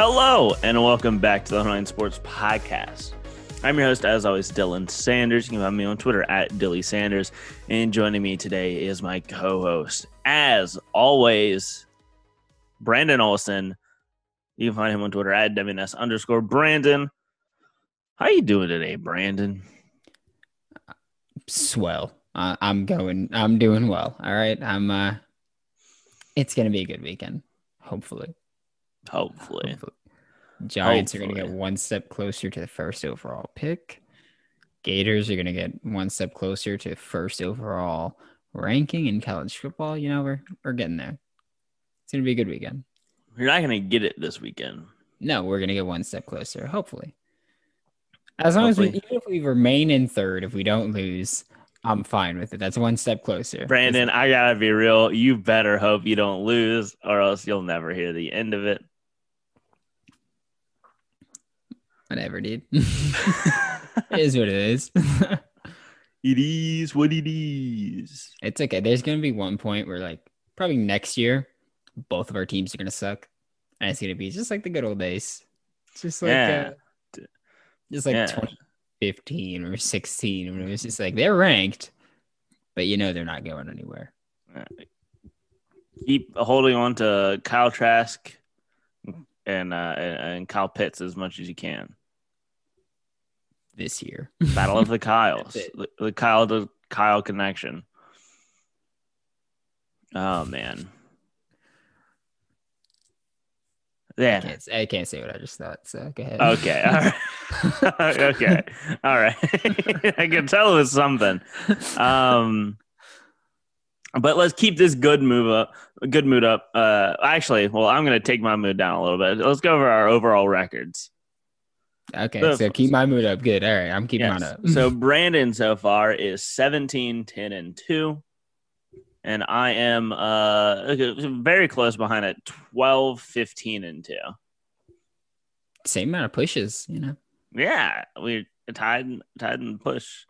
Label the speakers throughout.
Speaker 1: Hello, and welcome back to the Online Sports Podcast. I'm your host, as always, Dylan Sanders. You can find me on Twitter at Dilly Sanders. And joining me today is my co host, as always, Brandon Olson. You can find him on Twitter at WNS underscore Brandon. How you doing today, Brandon?
Speaker 2: Swell. Uh, I'm going. I'm doing well. All right. I'm. uh It's gonna be a good weekend. Hopefully.
Speaker 1: Hopefully.
Speaker 2: Hopefully. Giants are gonna get one step closer to the first overall pick. Gators are gonna get one step closer to first overall ranking in college football. You know, we're we're getting there. It's gonna be a good weekend.
Speaker 1: You're not going to get it this weekend.
Speaker 2: No, we're gonna get one step closer. Hopefully. As long as we, even if we remain in third, if we don't lose, I'm fine with it. That's one step closer.
Speaker 1: Brandon, I got to be real. You better hope you don't lose, or else you'll never hear the end of it.
Speaker 2: Whatever, dude. it is what it is.
Speaker 1: It is what it is.
Speaker 2: it's okay. There's gonna be one point where like probably next year, both of our teams are gonna suck. And it's gonna be just like the good old days. Just like
Speaker 1: Yeah.
Speaker 2: uh, just like
Speaker 1: Yeah.
Speaker 2: 2015 or 16 when it was just like they're ranked, but you know they're not going anywhere.
Speaker 1: Keep holding on to Kyle Trask and uh, and, and Kyle Pitts as much as you can.
Speaker 2: This year.
Speaker 1: Battle of the Kyles, the, the Kyle to Kyle connection. Oh man,
Speaker 2: I
Speaker 1: yeah.
Speaker 2: can't, I can't say what I just thought, so go ahead.
Speaker 1: Okay, all right. okay, all right. I can tell it was something. Um, but let's keep this good move up, good mood up. Uh, actually, well, I'm gonna take my mood down a little bit. Let's go over our overall records.
Speaker 2: Okay,
Speaker 1: The-
Speaker 2: so keep my mood up. Good. All right, I'm keeping
Speaker 1: Yes.
Speaker 2: mine up.
Speaker 1: so Brandon so far is 17, 10, and 2. And I am uh very close behind at 12, 15, and 2.
Speaker 2: Same amount of pushes, you know.
Speaker 1: Yeah, we're tied tied and push.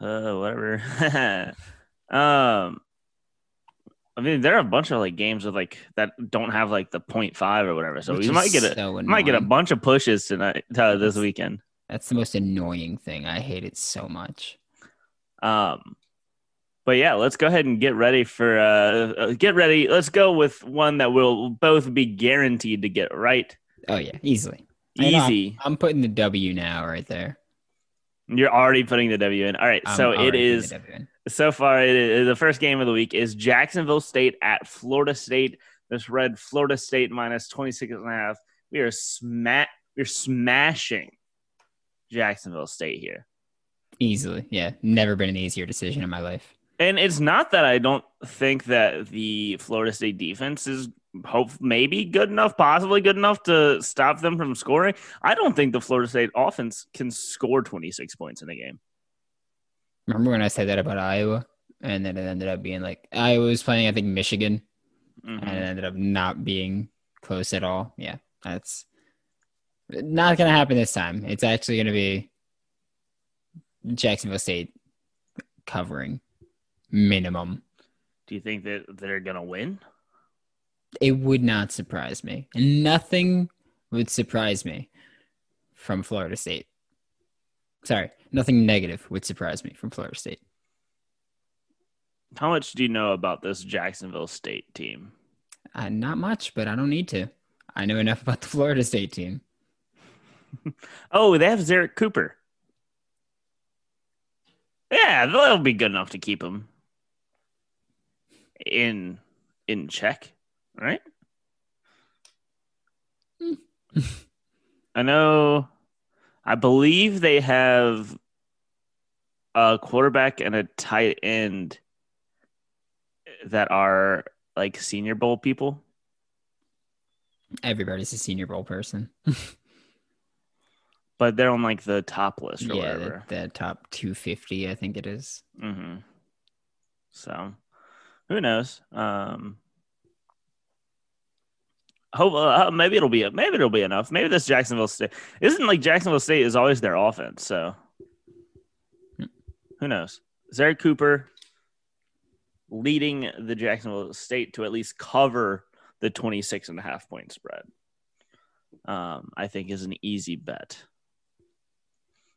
Speaker 1: Uh whatever. um I mean there are a bunch of like games with like that don't have like the 0.5 or whatever. So
Speaker 2: which
Speaker 1: we might get a
Speaker 2: so
Speaker 1: might get a bunch of pushes tonight uh, this weekend.
Speaker 2: That's the most annoying thing. I hate it so much.
Speaker 1: Um, but yeah, let's go ahead and get ready for uh, uh, get ready. Let's go with one that we'll both be guaranteed to get right.
Speaker 2: Oh yeah, easily. Know, I'm-
Speaker 1: Easy.
Speaker 2: I'm putting the W now right there.
Speaker 1: You're already putting the W in. All right,
Speaker 2: I'm
Speaker 1: so it is
Speaker 2: the W in.
Speaker 1: So far. It is, the first game of the week is Jacksonville State at Florida State. This red Florida State minus 26 and a half. We are sma- we're smashing Jacksonville State here.
Speaker 2: easily. Yeah, never been an easier decision in my life.
Speaker 1: And it's not that I don't think that the Florida State defense is hope maybe good enough, possibly good enough to stop them from scoring. I don't think the Florida State offense can score 26 points in a game.
Speaker 2: Remember when I said that about Iowa, and then it ended up being like Iowa was playing, I think Michigan,
Speaker 1: Mhm.
Speaker 2: and it ended up not being close at all. Yeah, that's not gonna happen this time. It's actually gonna be Jacksonville State covering minimum.
Speaker 1: Do you think that they're going to win?
Speaker 2: It would not surprise me. Nothing would surprise me from Florida State. Sorry, nothing negative would surprise me from Florida State.
Speaker 1: How much do you know about this Jacksonville State team?
Speaker 2: Uh, not much, but I don't need to. I know enough about the Florida State team.
Speaker 1: Oh, they have Zerrick Cooper. Yeah, that'll be good enough to keep him in in check, right? I know. I believe they have a quarterback and a tight end that are like Senior Bowl people.
Speaker 2: Everybody's a Senior Bowl person.
Speaker 1: but they're on like the top list or
Speaker 2: yeah,
Speaker 1: whatever.
Speaker 2: the, the top 250, I think it is.
Speaker 1: hmm So, who knows? Um, hope uh, maybe it'll be maybe it'll be enough. Maybe this Jacksonville State isn't like Jacksonville State is always their offense. So, who knows? Zerrick Cooper leading the Jacksonville State to at least cover the 26 and a half point spread. um, I think is an easy bet.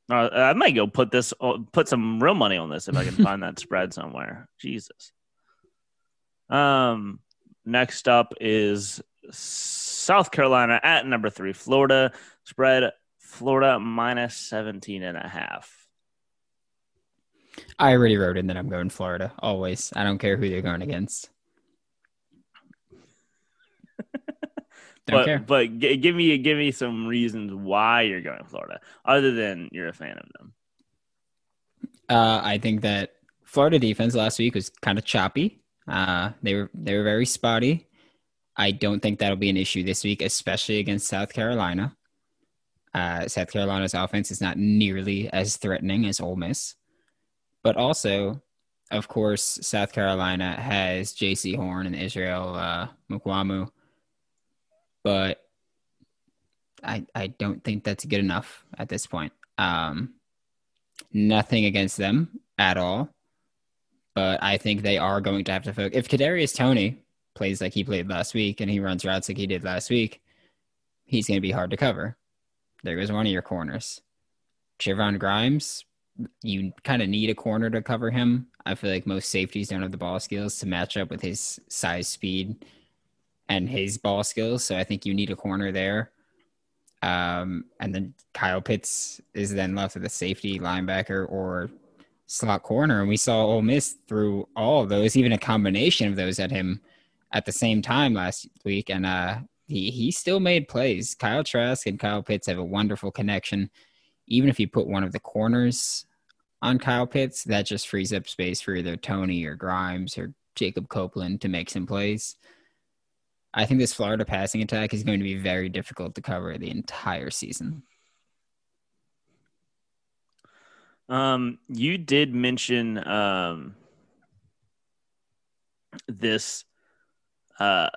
Speaker 1: Uh, I might go put this uh, put some real money on this if I can find that spread somewhere. Jesus. Um, next up is South Carolina at number three, Florida spread Florida minus 17 and a half.
Speaker 2: I already wrote in that I'm going Florida always. I don't care who they're going against.
Speaker 1: but care. but g- give me give me some reasons why you're going Florida, other than you're a fan of them.
Speaker 2: Uh, I think that Florida defense last week was kind of choppy. Uh, they were they were very spotty. I don't think that'll be an issue this week, especially against South Carolina. Uh, South Carolina's offense is not nearly as threatening as Ole Miss, but also, of course, South Carolina has Jaycee Horn and Israel uh, Mukuamu but I I don't think that's good enough at this point. Um, nothing against them at all, but I think they are going to have to focus. If Kadarius Toney plays like he played last week and he runs routes like he did last week, he's going to be hard to cover. There goes one of your corners. Trevon Grimes, you kind of need a corner to cover him. I feel like most safeties don't have the ball skills to match up with his size, speed, and his ball skills. So I think you need a corner there. Um, and then Kyle Pitts is then left with a safety linebacker or slot corner. And we saw Ole Miss threw all those, even a combination of those at him at the same time last week. And uh, he, he still made plays. Kyle Trask and Kyle Pitts have a wonderful connection. Even if you put one of the corners on Kyle Pitts, that just frees up space for either Toney or Grimes or Jacob Copeland to make some plays. I think this Florida passing attack is going to be very difficult to cover the entire season.
Speaker 1: Um, you did mention um, this uh,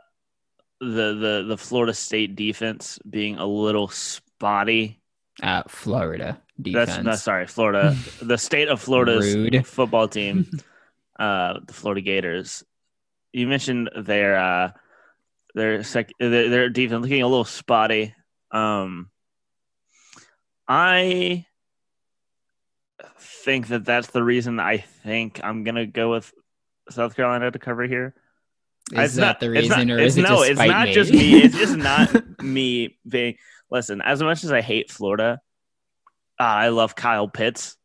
Speaker 1: the the the Florida State defense being a little spotty.
Speaker 2: Uh, Florida defense.
Speaker 1: That's, that's sorry, Florida. the state of Florida's Rude. football team, uh, the Florida Gators. You mentioned their uh, their sec their, their defense looking a little spotty. Um, I think that that's the reason I think I'm gonna go with South Carolina to cover here.
Speaker 2: Is it's that not, the reason,
Speaker 1: not,
Speaker 2: or is it
Speaker 1: no?
Speaker 2: It's
Speaker 1: not
Speaker 2: me?
Speaker 1: just me. It's just not me being. Listen, as much as I hate Florida, uh, I love Kyle Pitts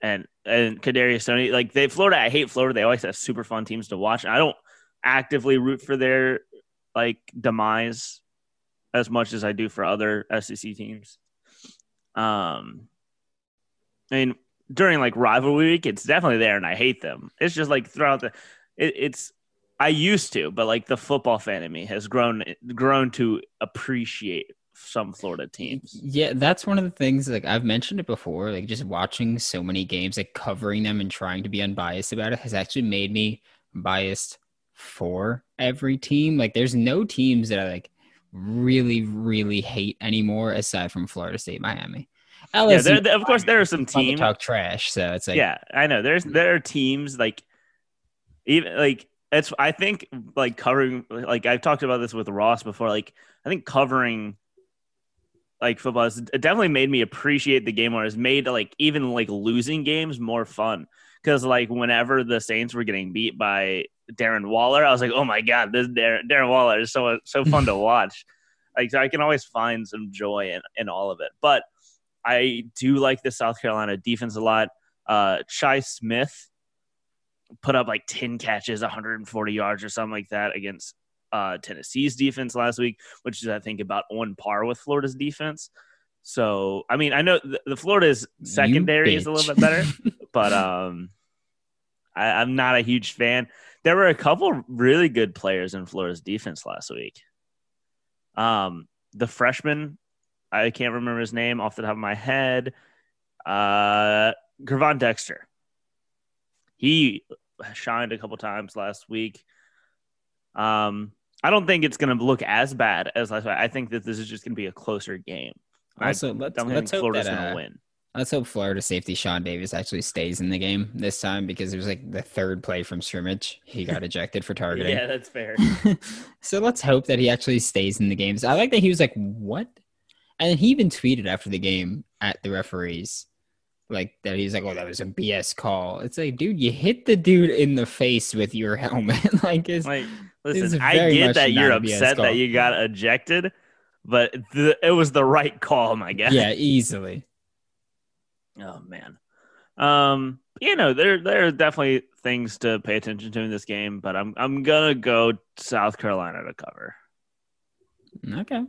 Speaker 1: and and Kadarius Toney. Like they Florida, I hate Florida. They always have super fun teams to watch. I don't actively root for their like demise as much as I do for other SEC teams. Um, I mean, during like rivalry week, it's definitely there, and I hate them. It's just like throughout the, it, it's I used to, but like the football fan in me has grown grown to appreciate some Florida teams.
Speaker 2: Yeah, that's one of the things. Like I've mentioned it before. Like just watching so many games, like covering them and trying to be unbiased about it, has actually made me biased for every team. Like there's no teams that I like really, really hate anymore aside from Florida State, Miami.
Speaker 1: LSU, yeah, there, of course there are some teams
Speaker 2: talk trash. So it's like
Speaker 1: yeah, I know. There's there are teams like even like it's I think like covering like I've talked about this with Ross before. Like I think covering like football has definitely made me appreciate the game more. Has made like even like losing games more fun because like whenever the Saints were getting beat by Darren Waller, I was like, oh my god, this Darren, Darren Waller is so so fun to watch. Like so I can always find some joy in, in all of it. But I do like the South Carolina defense a lot. Uh, Shi Smith put up like 10 catches, 140 yards or something like that against uh, Tennessee's defense last week, which is I think about on par with Florida's defense. So I mean, I know the, the Florida's secondary is a little bit better, but um, I, I'm not a huge fan there were a couple really good players in Florida's defense last week. Um, the freshman, I can't remember his name off the top of my head. Uh, Gervon Dexter. He shined a couple times last week. Um, I don't think it's going to look as bad as last week. I think that this is just going to be a closer game.
Speaker 2: Also, let's, let's hope
Speaker 1: Florida's going to
Speaker 2: uh,
Speaker 1: win.
Speaker 2: Let's hope Florida safety Shawn Davis actually stays in the game this time because it was like the third play from scrimmage. He got ejected for targeting.
Speaker 1: yeah, that's fair.
Speaker 2: so let's hope that he actually stays in the games. I like that he was like, "What?" And he even tweeted after the game at the referees, like that. He's like, "Oh, that was a BS call." It's like, dude, you hit the dude in the face with your helmet. like, it's
Speaker 1: Like,
Speaker 2: is
Speaker 1: listen, I get that you're
Speaker 2: not a BS
Speaker 1: upset that you got ejected, but the, it was the right call, my guy.
Speaker 2: yeah, easily.
Speaker 1: Oh man. Um, you know, there there are definitely things to pay attention to in this game, but I'm I'm gonna go South Carolina to cover.
Speaker 2: Okay.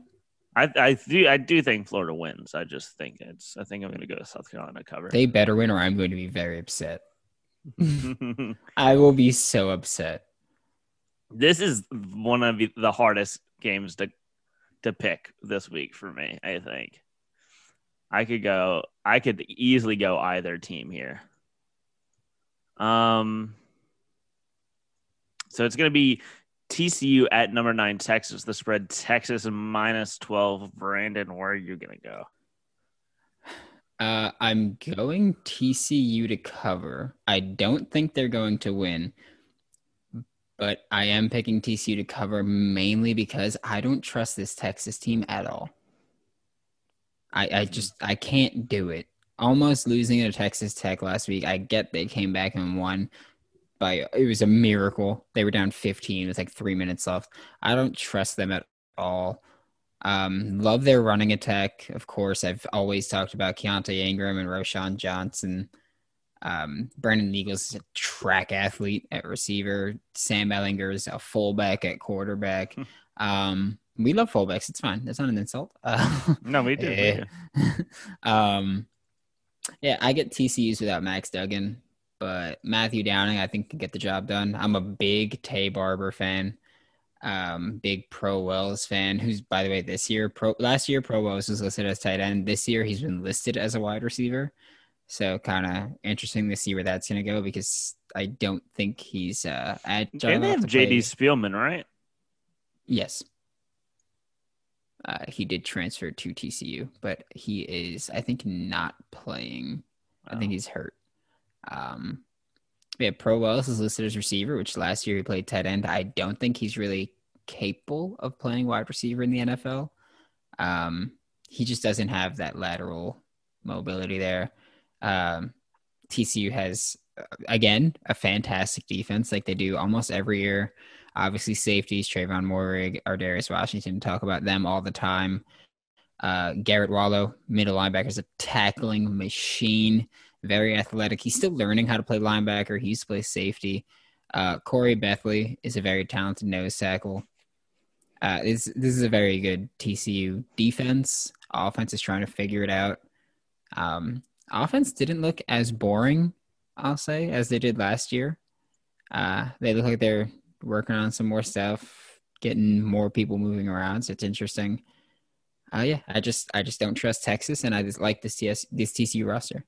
Speaker 1: I I do I do think Florida wins. I just think it's I think I'm gonna go to South Carolina cover.
Speaker 2: They better win, or I'm going to be very upset. I will be so upset.
Speaker 1: this is one of the- the hardest games to to pick this week for me. I think I could go. I could easily go either team here. Um, so it's going to be TCU at number nine, Texas. The spread Texas minus twelve. Brandon, where are you going to go?
Speaker 2: Uh, I'm going TCU to cover. I don't think they're going to win, but I am picking TCU to cover mainly because I don't trust this Texas team at all. I, I just I can't do it. Almost losing to Texas Tech last week. I get they came back and won by it was a miracle. They were down 15 with like three minutes left. I don't trust them at all. Um, love their running attack. Of course, I've always talked about Keaontay Ingram and Roschon Johnson. Um, Brandon Eagles is a track athlete at receiver. Sam Ehlinger is a fullback at quarterback. um, we love fullbacks. It's fine. That's not an insult. Uh,
Speaker 1: No, we do. we
Speaker 2: Eh.
Speaker 1: do.
Speaker 2: um, yeah, I get TCU's without Max Duggan, but Matthew Downing, I think, can get the job done. I'm a big Taye Barber fan, um, big Pro Wells fan. Who's, by the way, this year, Pro last year, Pro Wells was listed as tight end. This year, he's been listed as a wide receiver. So kind of interesting to see where that's going to go because I don't think he's uh, agile.
Speaker 1: And they have JD Spielman, right?
Speaker 2: Yes. Uh, he did transfer to TCU, but he is, I think, not playing. I think he's hurt. Um, yeah, Pro Wells is listed as receiver, which last year he played tight end. I don't think he's really capable of playing wide receiver in the NFL. Um, he just doesn't have that lateral mobility there. Um, TCU has, uh, again, a fantastic defense like they do almost every year. Obviously, safeties, Trevon Moehrig, Ar'Darius Washington, talk about them all the time. Uh, Garrett Wallow, middle linebacker, is a tackling machine, very athletic. He's still learning how to play linebacker. He used to play safety. Uh, Corey Bethley is a very talented nose tackle. Uh, this, this is a very good TCU defense. Offense is trying to figure it out. Um, offense didn't look as boring, I'll say, as they did last year. Uh, they look like they're working on some more stuff, getting more people moving around. So it's interesting. Uh, yeah, I just I just don't trust Texas, and I just like this TS this TCU roster.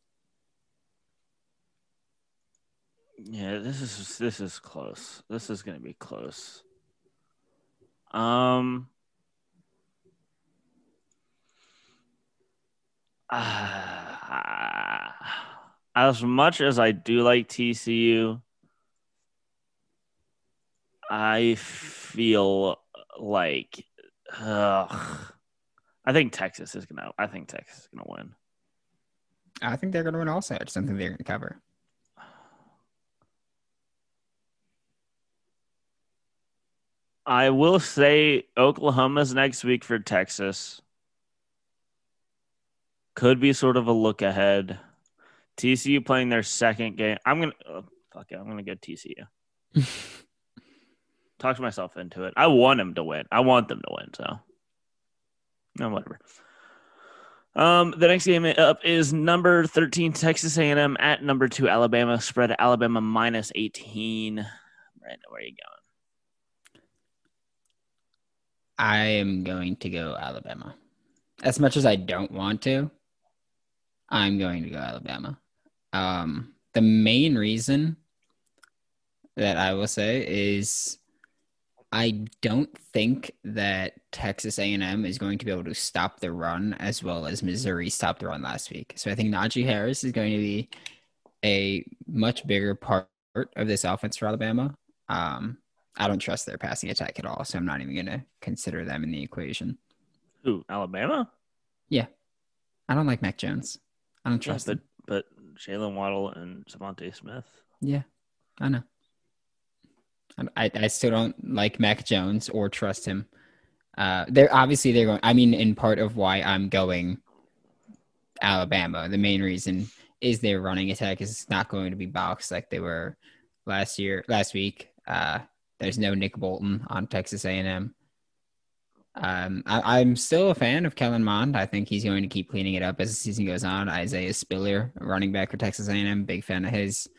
Speaker 1: Yeah, this is this is close. This is gonna be close. Um. ah, as much as I do like TCU, I feel like ugh, I think Texas is gonna. I think Texas is gonna win.
Speaker 2: I think they're going to win also. I just don't think they're going to cover.
Speaker 1: I will say Oklahoma's next week for Texas. Could be sort of a look ahead. TCU playing their second game. I'm gonna oh, fuck it. I'm gonna go TCU. Talk myself into it. I want them to win. I want them to win. So, no, whatever. Um, the next game up is number 13 Texas A&M at number two Alabama. Spread Alabama minus 18. Brandon, where are you going?
Speaker 2: I am going to go Alabama. As much as I don't want to, I'm going to go Alabama. Um, the main reason that I will say is I don't think that Texas A&M is going to be able to stop the run as well as Missouri stopped the run last week. So I think Najee Harris is going to be a much bigger part of this offense for Alabama. Um, I don't trust their passing attack at all, so I'm not even going to consider them in the equation.
Speaker 1: Who? Alabama?
Speaker 2: Yeah, I don't like Mac Jones. I don't trust
Speaker 1: yeah,
Speaker 2: him.
Speaker 1: but but Jaylen Waddle and DeVonta Smith.
Speaker 2: Yeah, I know. I, I still don't like Mac Jones or trust him. Uh, they're obviously they're going. I mean, in part of why I'm going Alabama. The main reason is their running attack is not going to be boxed like they were last year, last week. Uh, there's no Nick Bolton on Texas A&M. Um, I, am still a fan of Kellen Mond. I think he's going to keep cleaning it up as the season goes on. Isaiah Spiller, running back for Texas A&M, big fan of his.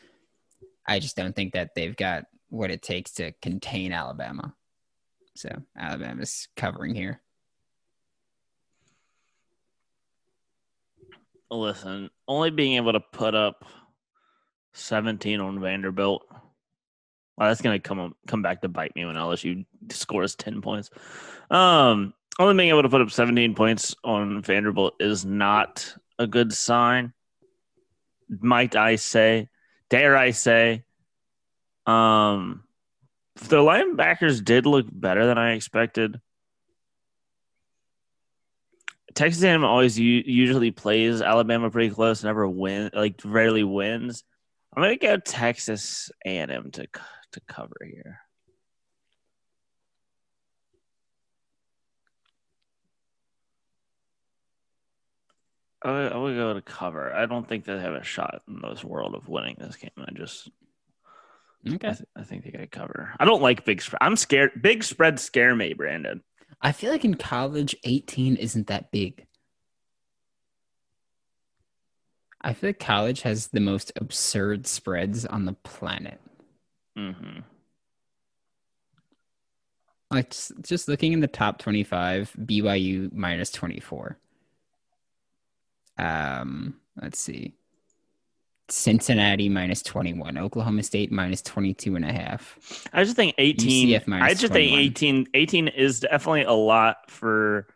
Speaker 2: I just don't think that they've got what it takes to contain Alabama. So Alabama's covering here.
Speaker 1: Listen, only being able to put up 17 on Vanderbilt. Well, that's gonna come come back to bite me when LSU scores 10 points. Um, only being able to put up 17 points on Vanderbilt is not a good sign. Might I say? Dare I say? Um, the linebackers did look better than I expected. Texas A&M always usually plays Alabama pretty close, never win, like rarely wins. I'm gonna go Texas A&M to to cover here. I would go to cover. I don't think they have a shot in this world of winning this game. I just
Speaker 2: Okay.
Speaker 1: I, th- I think they got to cover. I don't like big spread. I'm scared. Big spreads scare me, Brandon.
Speaker 2: I feel like in college, 18 isn't that big. I feel like college has the most absurd spreads on the planet.
Speaker 1: Mm-hmm.
Speaker 2: Like just, just looking in the top 25, BYU minus 24. Um, let's see. Cincinnati minus 21, Oklahoma State minus 22 and a half.
Speaker 1: I just think 18
Speaker 2: UCF minus
Speaker 1: I just
Speaker 2: 21.
Speaker 1: think 18 18 is definitely a lot for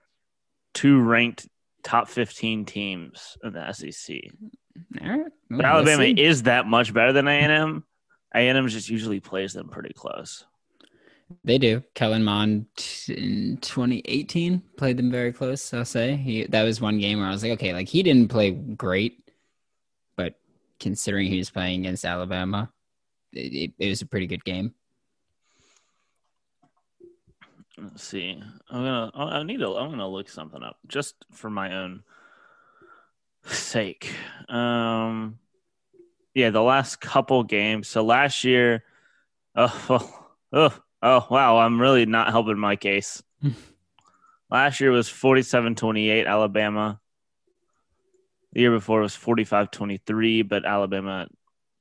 Speaker 1: two ranked top 15 teams in the SEC.
Speaker 2: All right. Well,
Speaker 1: Alabama is that much better than A&M. A&M just usually plays them pretty close.
Speaker 2: They do. Kellen Mond in 2018 played them very close. I'll say he that was one game where I was like, okay, like he didn't play great, but considering he was playing against Alabama, it, it, it was a pretty good game.
Speaker 1: Let's see. I'm gonna. I I need to. I'm gonna look something up just for my own sake. Um, yeah, the last couple games. So last year, oh, oh, oh, wow. I'm really not helping my case. last year was 47-28 Alabama. The year before was 45-23, but Alabama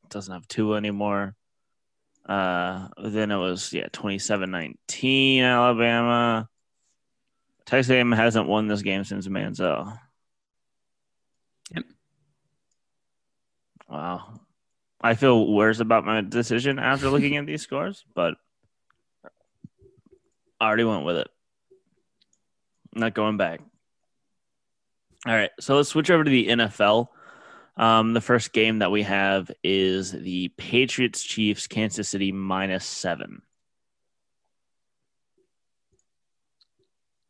Speaker 1: doesn't have two anymore. Uh, then it was yeah 27-19 Alabama. Texas A&M hasn't won this game since Manziel.
Speaker 2: Yep.
Speaker 1: Wow. I feel worse about my decision after looking at these scores, but I already went with it. Not going back. All right, so let's switch over to the NFL. Um, the first game that we have is the Patriots Chiefs Kansas City minus seven.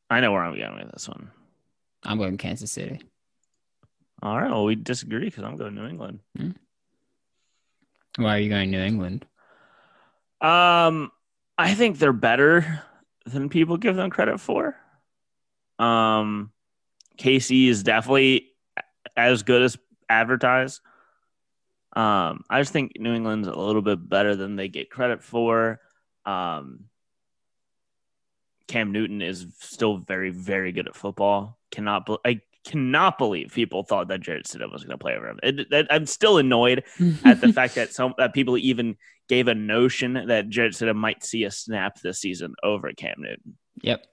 Speaker 1: I know where I'm going with this one.
Speaker 2: I'm going Kansas City.
Speaker 1: All right, well, we disagree because I'm going New England.
Speaker 2: Why are you going New England?
Speaker 1: Um, I think they're better than people give them credit for. Um, KC is definitely as good as advertised. Um, I just think New England's a little bit better than they get credit for. Um, Cam Newton is still very, very good at football. Cannot, I cannot believe people thought that Jarrett Stidham was going to play over him. It, that, I'm still annoyed at the fact that some that people even gave a notion that Jarrett Stidham might see a snap this season over Cam Newton.
Speaker 2: Yep.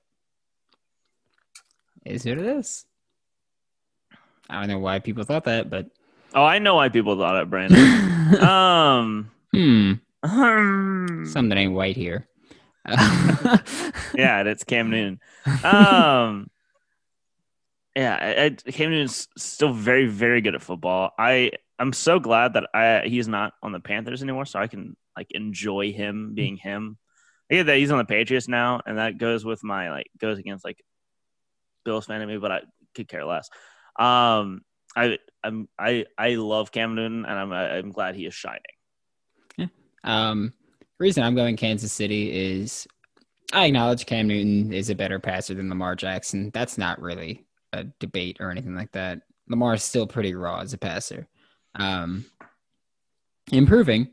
Speaker 2: Is what it is. I don't know why people thought that, but
Speaker 1: Oh, I know why people thought it, Brandon. um,
Speaker 2: hmm,
Speaker 1: hmm.
Speaker 2: something ain't white here.
Speaker 1: yeah, that's Cam Newton. Um, yeah, I, I, Cam Newton's still very, very good at football. I I'm so glad that I he's not on the Panthers anymore, so I can like enjoy him being him. I get that he's on the Patriots now, and that goes with my like goes against like Bills fan of me, but I could care less. Um, I I'm I I love Cam Newton, and I'm I'm glad he is shining.
Speaker 2: Yeah. Um, reason I'm going Kansas City is I acknowledge Cam Newton is a better passer than Lamar Jackson. That's not really a debate or anything like that. Lamar is still pretty raw as a passer. Um, improving,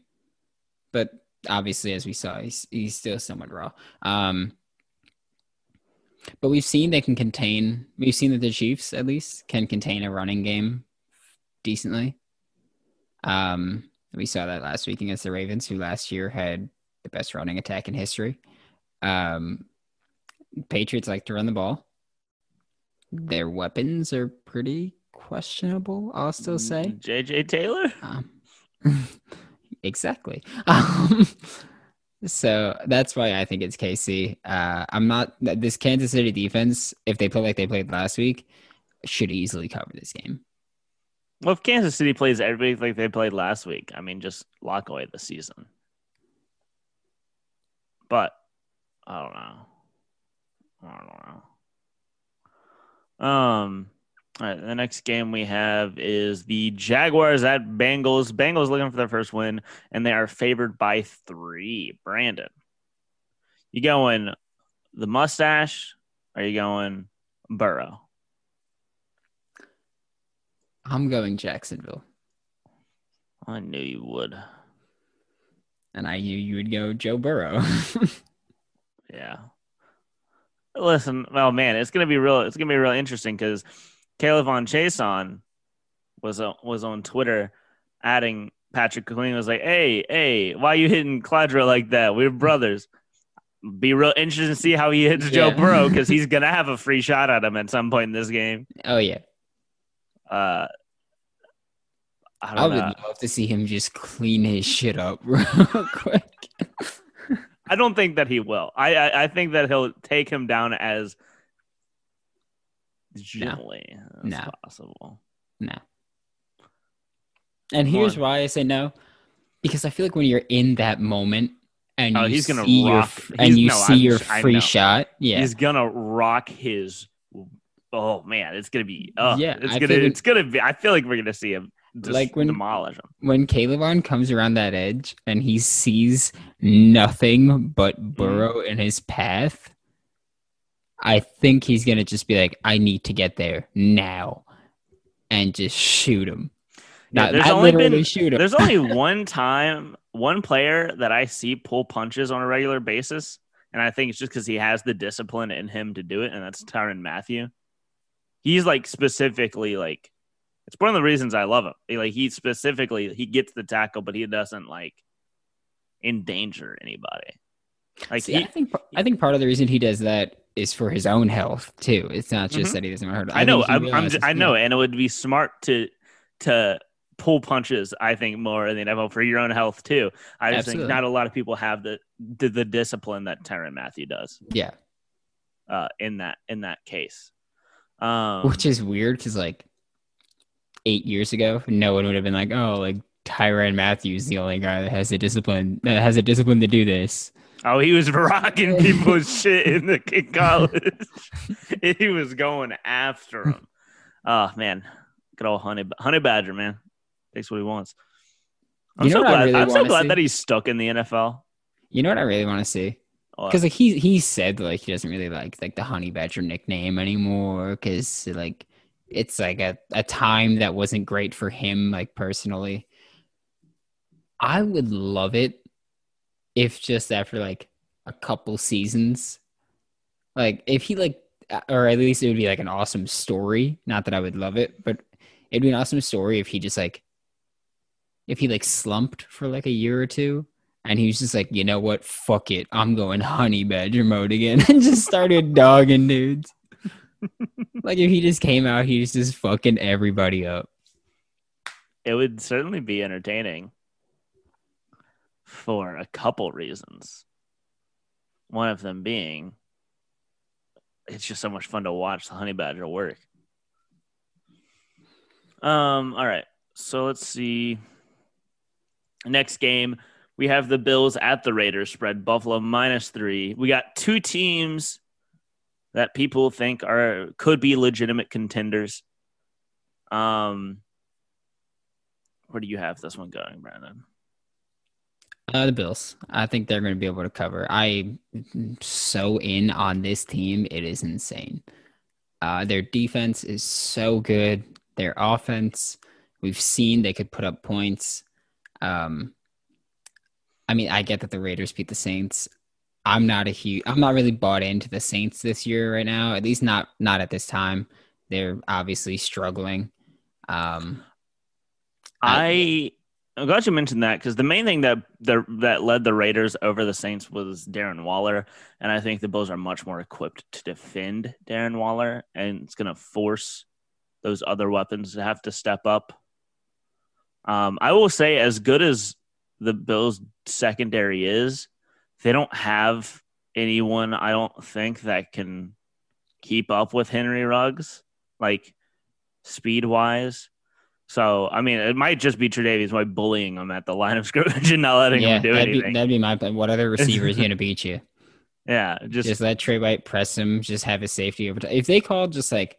Speaker 2: but obviously, as we saw, he's, he's still somewhat raw. Um, but we've seen they can contain. We've seen that the Chiefs, at least, can contain a running game decently. Um, we saw that last week against the Ravens, who last year had the best running attack in history. Um, Patriots like to run the ball. Their weapons are pretty questionable. I'll still say
Speaker 1: JJ Taylor.
Speaker 2: Um, exactly. Um, so that's why I think it's KC. Uh, I'm not this Kansas City defense. If they play like they played last week, should easily cover this game.
Speaker 1: Well, if Kansas City plays everybody like they played last week, I mean, just lock away the season. But I don't know. I don't know. Um. All right, the next game we have is the Jaguars at Bengals. Bengals looking for their first win, and they are favored by three. Brandon, you going the mustache? Or are you going Burrow?
Speaker 2: I'm going Jacksonville.
Speaker 1: I knew you would.
Speaker 2: And I knew you would go Joe Burrow.
Speaker 1: yeah. Listen, well, man, it's gonna be real. It's gonna be real interesting because Caleb K'Lavon Chaisson was uh, was on Twitter adding Patrick Queen was like, "Hey, hey, why you hitting Cladra like that? We're brothers." Be real interesting to see how he hits yeah. Joe Burrow because he's gonna have a free shot at him at some point in this game.
Speaker 2: Oh yeah.
Speaker 1: Uh,
Speaker 2: I, I would love to see him just clean his shit up real quick.
Speaker 1: I don't think that he will. I, I, I think that he'll take him down as gently no. as no. possible.
Speaker 2: No. And here's why I say no, because I feel like when you're in that moment and oh, you he's gonna see rock, your and you no, see I'm, your free shot, yeah,
Speaker 1: he's gonna rock his. Oh man, it's gonna be. Oh, yeah, it's I gonna. It's gonna be. I feel like we're gonna see him like when demolish him.
Speaker 2: When K'Lavon comes around that edge and he sees nothing but mm. Burrow mm. in his path, I think he's gonna just be like, I need to get there now, and just shoot him.
Speaker 1: Yeah, not, there's not only been shoot him. there's only one time, one player that I see pull punches on a regular basis, and I think it's just because he has the discipline in him to do it, and that's Tyrann Mathieu. He's like specifically like, it's one of the reasons I love him. Like he specifically he gets the tackle, but he doesn't like endanger anybody.
Speaker 2: Like See, he, I think I think part of the reason he does that is for his own health too. It's not just mm-hmm. that he doesn't hurt.
Speaker 1: I, I know. I'm, I'm just, I know, and it would be smart to to pull punches. I think more in the NFL for your own health too. I just Absolutely. think not a lot of people have the the, the discipline that Tyrann Mathieu does.
Speaker 2: Yeah.
Speaker 1: Uh, in that in that case,
Speaker 2: um, which is weird because like eight years ago, no one would have been like, "Oh, like Tyrann Mathieu's, the only guy that has the discipline that has a discipline to do this."
Speaker 1: Oh, he was rocking people's shit in the in college. he was going after him. Oh ah, man, good old honey honey badger man takes what he wants. I'm you know so glad. Really I'm so glad see? that he's stuck in the NFL.
Speaker 2: You know what I really want to see? Because like he he said like he doesn't really like like the honey badger nickname anymore because like it's like a, a time that wasn't great for him like personally. I would love it if just after like a couple seasons, like if he like, or at least it would be like an awesome story. Not that I would love it, but it'd be an awesome story if he just like, if he like slumped for like a year or two and he was just like, you know what, fuck it, I'm going honey badger mode again, and just started dogging dudes. Like if he just came out, he's just fucking everybody up.
Speaker 1: It would certainly be entertaining for a couple reasons. one of them being it's just so much fun to watch the honey badger work. Um, all right. So let's see. Next game, we have the Bills at the Raiders spread Buffalo minus three. We got two teams that people think are could be legitimate contenders. Um, where do you have this one going, Brandon?
Speaker 2: Uh, the Bills. I think they're going to be able to cover. I'm so in on this team. It is insane. Uh, their defense is so good. Their offense, we've seen they could put up points. Um, I mean, I get that the Raiders beat the Saints. I'm not a huge. I'm not really bought into the Saints this year right now. At least not not at this time. They're obviously struggling. Um,
Speaker 1: I I'm glad you mentioned that because the main thing that the, that led the Raiders over the Saints was Darren Waller, and I think the Bills are much more equipped to defend Darren Waller, and it's going to force those other weapons to have to step up. Um, I will say, as good as the Bills' secondary is, they don't have anyone. I don't think that can keep up with Henry Ruggs, like speed wise. So I mean, it might just be Tre'Davious White bullying him at the line of scrimmage and not letting
Speaker 2: yeah,
Speaker 1: him do
Speaker 2: that'd
Speaker 1: anything.
Speaker 2: Be, that'd be my plan. What other receiver is going to beat you?
Speaker 1: Yeah, just
Speaker 2: Just let Trey White press him. Just have his safety over. If they call, just like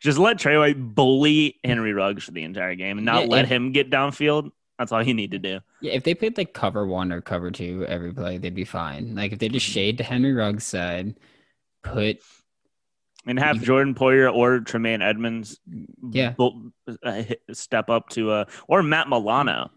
Speaker 1: just let Trey White bully Henry Ruggs for the entire game and not
Speaker 2: Yeah,
Speaker 1: let
Speaker 2: if-
Speaker 1: him get downfield. That's all you need to do.
Speaker 2: yeah, if they played like cover one or cover two every play, they'd be fine. Like if they just shade to Henry Ruggs' side, put
Speaker 1: And have Jordan Poyer or Tremaine Edmunds,
Speaker 2: Yeah.
Speaker 1: uh, step up to uh or Matt Milano.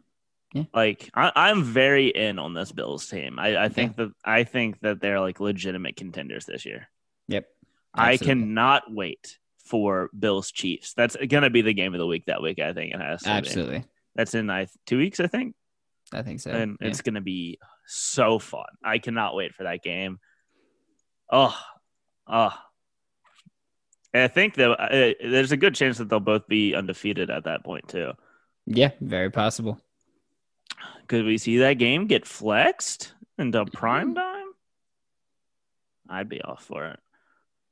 Speaker 2: Yeah.
Speaker 1: Like I, I'm very in on this Bills team. I, I think that I think that they're like legitimate contenders this year.
Speaker 2: yep.
Speaker 1: I cannot wait for Bills Chiefs. That's gonna be the game of the week that week. I think it has to be. That's in I, two weeks, I think,
Speaker 2: I think so.
Speaker 1: and
Speaker 2: yeah.
Speaker 1: it's gonna be so fun. I cannot wait for that game. Oh, oh. And I think that uh, there's a good chance that they'll both be undefeated at that point too.
Speaker 2: yeah, very possible.
Speaker 1: Could we see that game get flexed into prime time? I'd be off for it,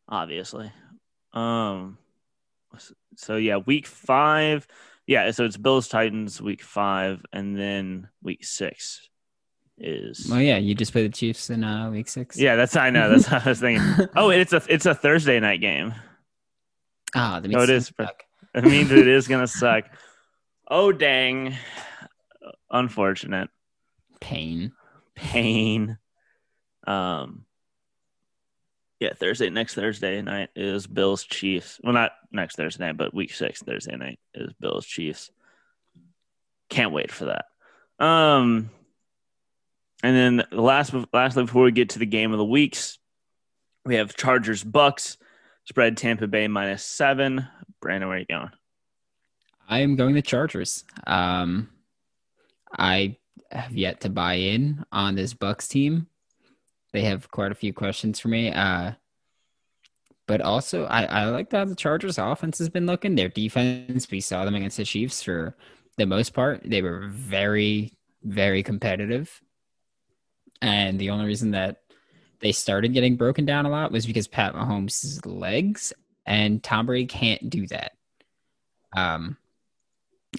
Speaker 1: obviously. Um, so yeah, week five. Yeah, so it's Bills Titans week five, and then week six is.
Speaker 2: Well, yeah, you just play the Chiefs in uh, week six.
Speaker 1: Yeah, that's I know. That's what I was thinking. Oh, it's a it's a Thursday night game.
Speaker 2: Ah, that
Speaker 1: No,
Speaker 2: makes
Speaker 1: it is,
Speaker 2: Fuck.
Speaker 1: It means it is gonna suck. Oh dang! Unfortunate.
Speaker 2: pain.
Speaker 1: pain. Um, yeah, Thursday next Thursday night is Bills Chiefs. Well, not next Thursday night, but week six Thursday night is Bills Chiefs. Can't wait for that. Um, and then the last, lastly, before we get to the game of the weeks, we have Chargers Bucks spread Tampa Bay minus seven. Brandon, where are you going?
Speaker 2: I am going the Chargers. Um, I have yet to buy in on this Bucks team. They have quite a few questions for me. Uh, but also, I, I like how the Chargers' offense has been looking. Their defense, we saw them against the Chiefs for the most part. They were very, very competitive. And the only reason that they started getting broken down a lot was because Pat Mahomes' legs and Tom Brady can't do that. Um,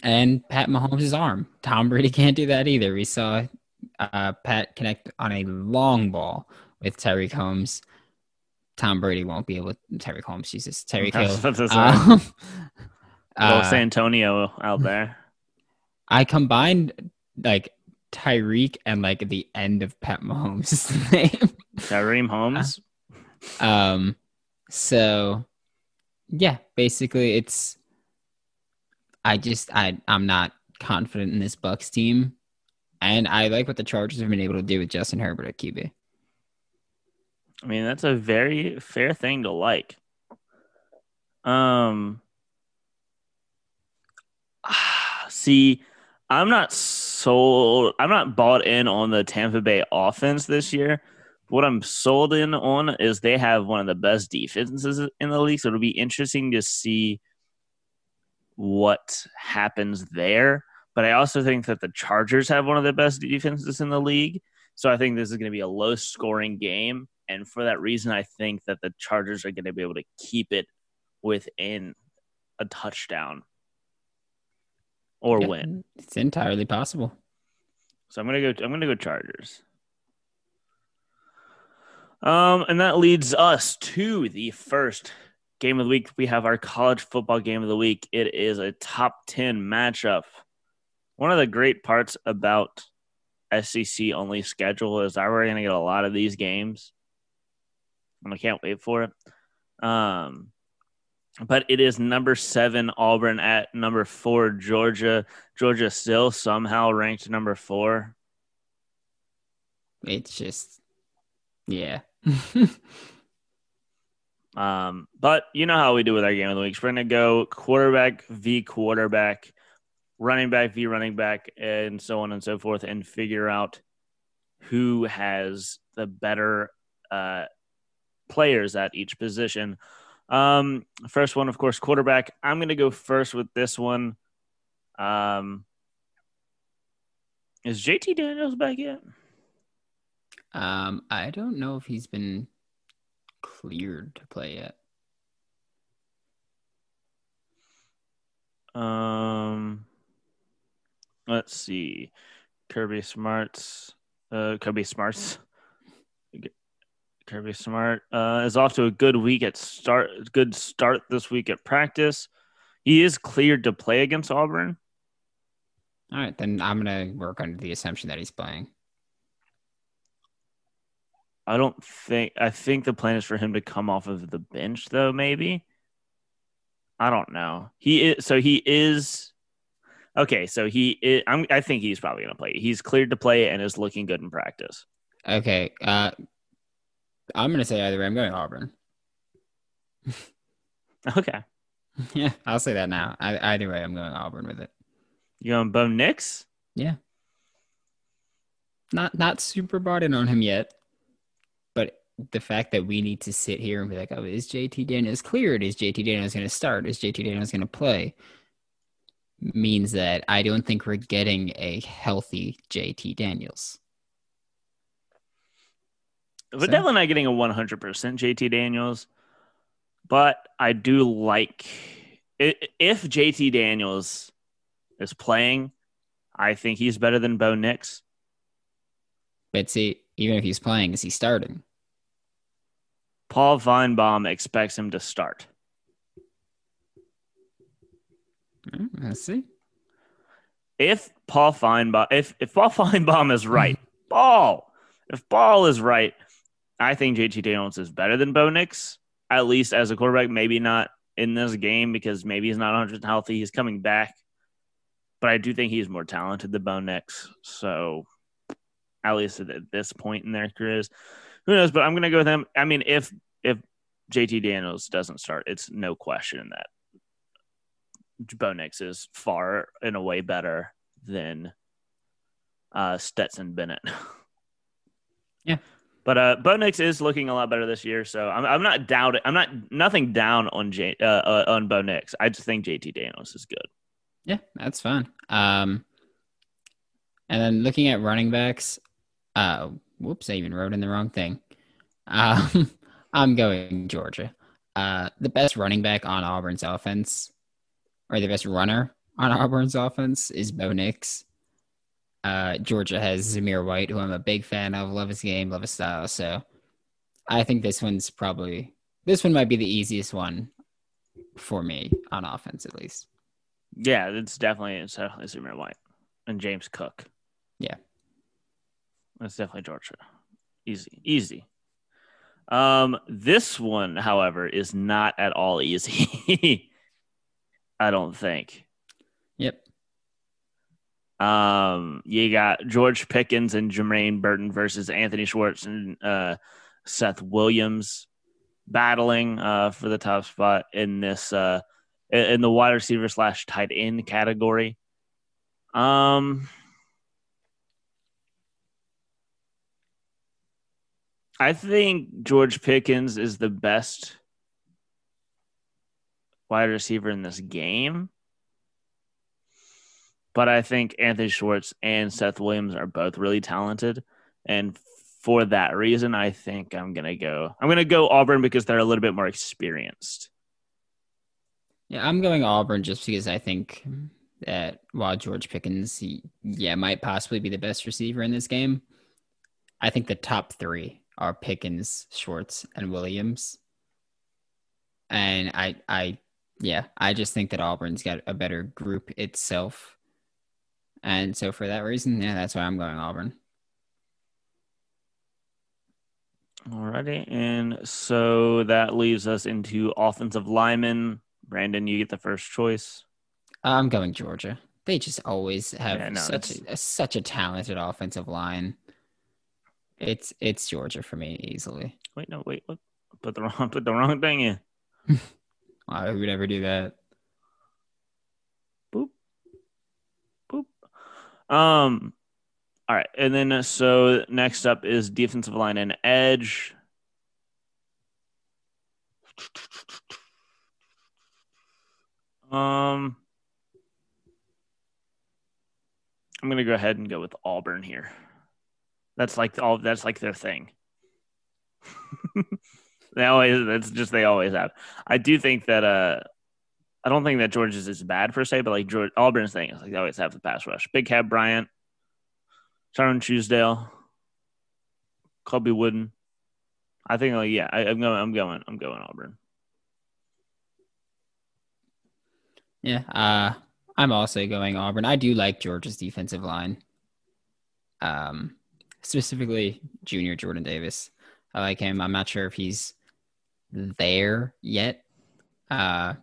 Speaker 2: and Pat Mahomes' arm. Tom Brady can't do that either. We saw uh, Pat connect on a long ball with Tyreek Holmes. Tom Brady won't be able. Tyreek Holmes, Jesus, Tyreek Hill. Um, uh,
Speaker 1: San Antonio out there.
Speaker 2: I combined like Tyreek and like the end of Pat Mahomes' name.
Speaker 1: Kareem Holmes.
Speaker 2: Um, so yeah, basically it's I just I I'm not confident in this Bucks team. And I like what the Chargers have been able to do with Justin Herbert at QB.
Speaker 1: I mean, that's a very fair thing to like. Um, see, I'm not sold. I'm not bought in on the Tampa Bay offense this year. What I'm sold in on is they have one of the best defenses in the league. So it'll be interesting to see what happens there. But I also think that the Chargers have one of the best defenses in the league. So I think this is going to be a low scoring game. And for that reason, I think that the Chargers are going to be able to keep it within a touchdown or
Speaker 2: Yeah,
Speaker 1: win.
Speaker 2: It's entirely possible.
Speaker 1: So I'm gonna go. I'm gonna go Chargers. Um, and that leads us to the first game of the week. We have our college football game of the week. It is a top ten matchup. One of the great parts about SEC only schedule is that we're gonna get a lot of these games, and I can't wait for it. Um, but it is number seven Auburn at number four Georgia. Georgia still somehow ranked number four.
Speaker 2: It's just, yeah.
Speaker 1: Um, but you know how we do with our game of the weeks. We're gonna go quarterback v quarterback, running back v running back, and so on and so forth, and figure out who has the better uh, players at each position. Um, first one, of course, quarterback. I'm gonna go first with this one. Um, is JT Daniels back yet?
Speaker 2: um, I don't know if he's been cleared to play yet.
Speaker 1: Um, let's see. Kirby Smarts, uh, Kirby Smarts, Kirby Smart uh, is off to a good week at start. Good start this week at practice. He is cleared to play against Auburn.
Speaker 2: All right, then I'm gonna work under the assumption that he's playing.
Speaker 1: I don't think. I think the plan is for him to come off of the bench, though. Maybe. I don't know. He is. So he is. Okay, so he is, I think he's probably going to play. He's cleared to play and is looking good in practice.
Speaker 2: Okay, uh, I'm gonna say either way. I'm going Auburn.
Speaker 1: Okay.
Speaker 2: yeah, I'll say that now. I, either way, I'm going Auburn with it.
Speaker 1: You going Bo Nix? Yeah.
Speaker 2: Not not super bought in on him yet, but the fact that we need to sit here and be like, oh, is JT Daniels cleared? Is JT Daniels going to start? Is JT Daniels going to play? Means that I don't think we're getting a healthy JT Daniels.
Speaker 1: But
Speaker 2: So?
Speaker 1: definitely not getting a 100% JT Daniels. But I do like if JT Daniels is playing, I think he's better than Bo Nix.
Speaker 2: But see, even if he's playing, is he starting?
Speaker 1: Paul Finebaum expects him to start.
Speaker 2: Hmm, Let's see.
Speaker 1: If Paul Finebaum, if if Paul Finebaum is right, Paul, if Paul is right, I think JT Daniels is better than Bo Nix, at least as a quarterback. Maybe not in this game because maybe he's not 100 healthy. He's coming back, but I do think he's more talented than Bo Nix. So, at least at this point in their careers, who knows? But I'm gonna go with him. I mean, if if JT Daniels doesn't start, it's no question that Bo Nix is far and away better than uh, Stetson Bennett.
Speaker 2: Yeah.
Speaker 1: But uh, Bo Nix is looking a lot better this year, so I'm, I'm not doubting. I'm not nothing down on J, uh, uh, on Bo Nix. I just think JT Daniels is good.
Speaker 2: Yeah, that's fine. Um, and then looking at running backs, uh, whoops, I even wrote in the wrong thing. Um, I'm going Georgia. Uh, the best running back on Auburn's offense, or the best runner on Auburn's offense, is Bo Nix. Uh, Georgia has Zamir White, who I'm a big fan of. Love his game, love his style. So I think this one's probably this one might be the easiest one for me on offense, at least.
Speaker 1: Yeah, it's definitely it's definitely Zamir White and James Cook.
Speaker 2: Yeah.
Speaker 1: That's definitely Georgia. Easy, easy. Um, this one, however, is not at all easy. I don't think.
Speaker 2: Yep.
Speaker 1: Um, you got George Pickens and Jermaine Burton versus Anthony Schwartz and uh, Seth Williams battling uh, for the top spot in this uh, in the wide receiver slash tight end category. Um, I think George Pickens is the best wide receiver in this game. But I think Anthony Schwartz and Seth Williams are both really talented. And for that reason, I think I'm gonna go. I'm gonna go Auburn because they're a little bit more experienced.
Speaker 2: Yeah, I'm going Auburn just because I think that while George Pickens, he, yeah, might possibly be the best receiver in this game, I think the top three are Pickens, Schwartz, and Williams. And I, I, yeah, I just think that Auburn's got a better group itself. And so for that reason, yeah, that's why I'm going Auburn.
Speaker 1: Alrighty, and so that leaves us into offensive lineman. Brandon, you get the first choice.
Speaker 2: I'm going Georgia. They just always have
Speaker 1: Yeah, no,
Speaker 2: such a, such a talented offensive line. It's it's Georgia for me easily.
Speaker 1: Wait, no, wait, what? Put the wrong, put the wrong thing in.
Speaker 2: I would never do that.
Speaker 1: Boop. Boop. Um, all right, and then uh, so next up is defensive line and edge. Um, I'm gonna go ahead and go with Auburn here. That's like all. That's like their thing. they always. That's just they always have. I do think that. Uh, I don't think that Georgia's is bad per se, but like George, Auburn's thing is like they always have the pass rush. Big Kat Bryant, Tyrone Truesdell, Colby Wooden. I think like yeah, I, I'm going. I'm going. I'm going Auburn.
Speaker 2: Yeah, uh, I'm also going Auburn. I do like Georgia's defensive line. Um, specifically junior Jordan Davis. I like him. I'm not sure if he's there yet. Uh,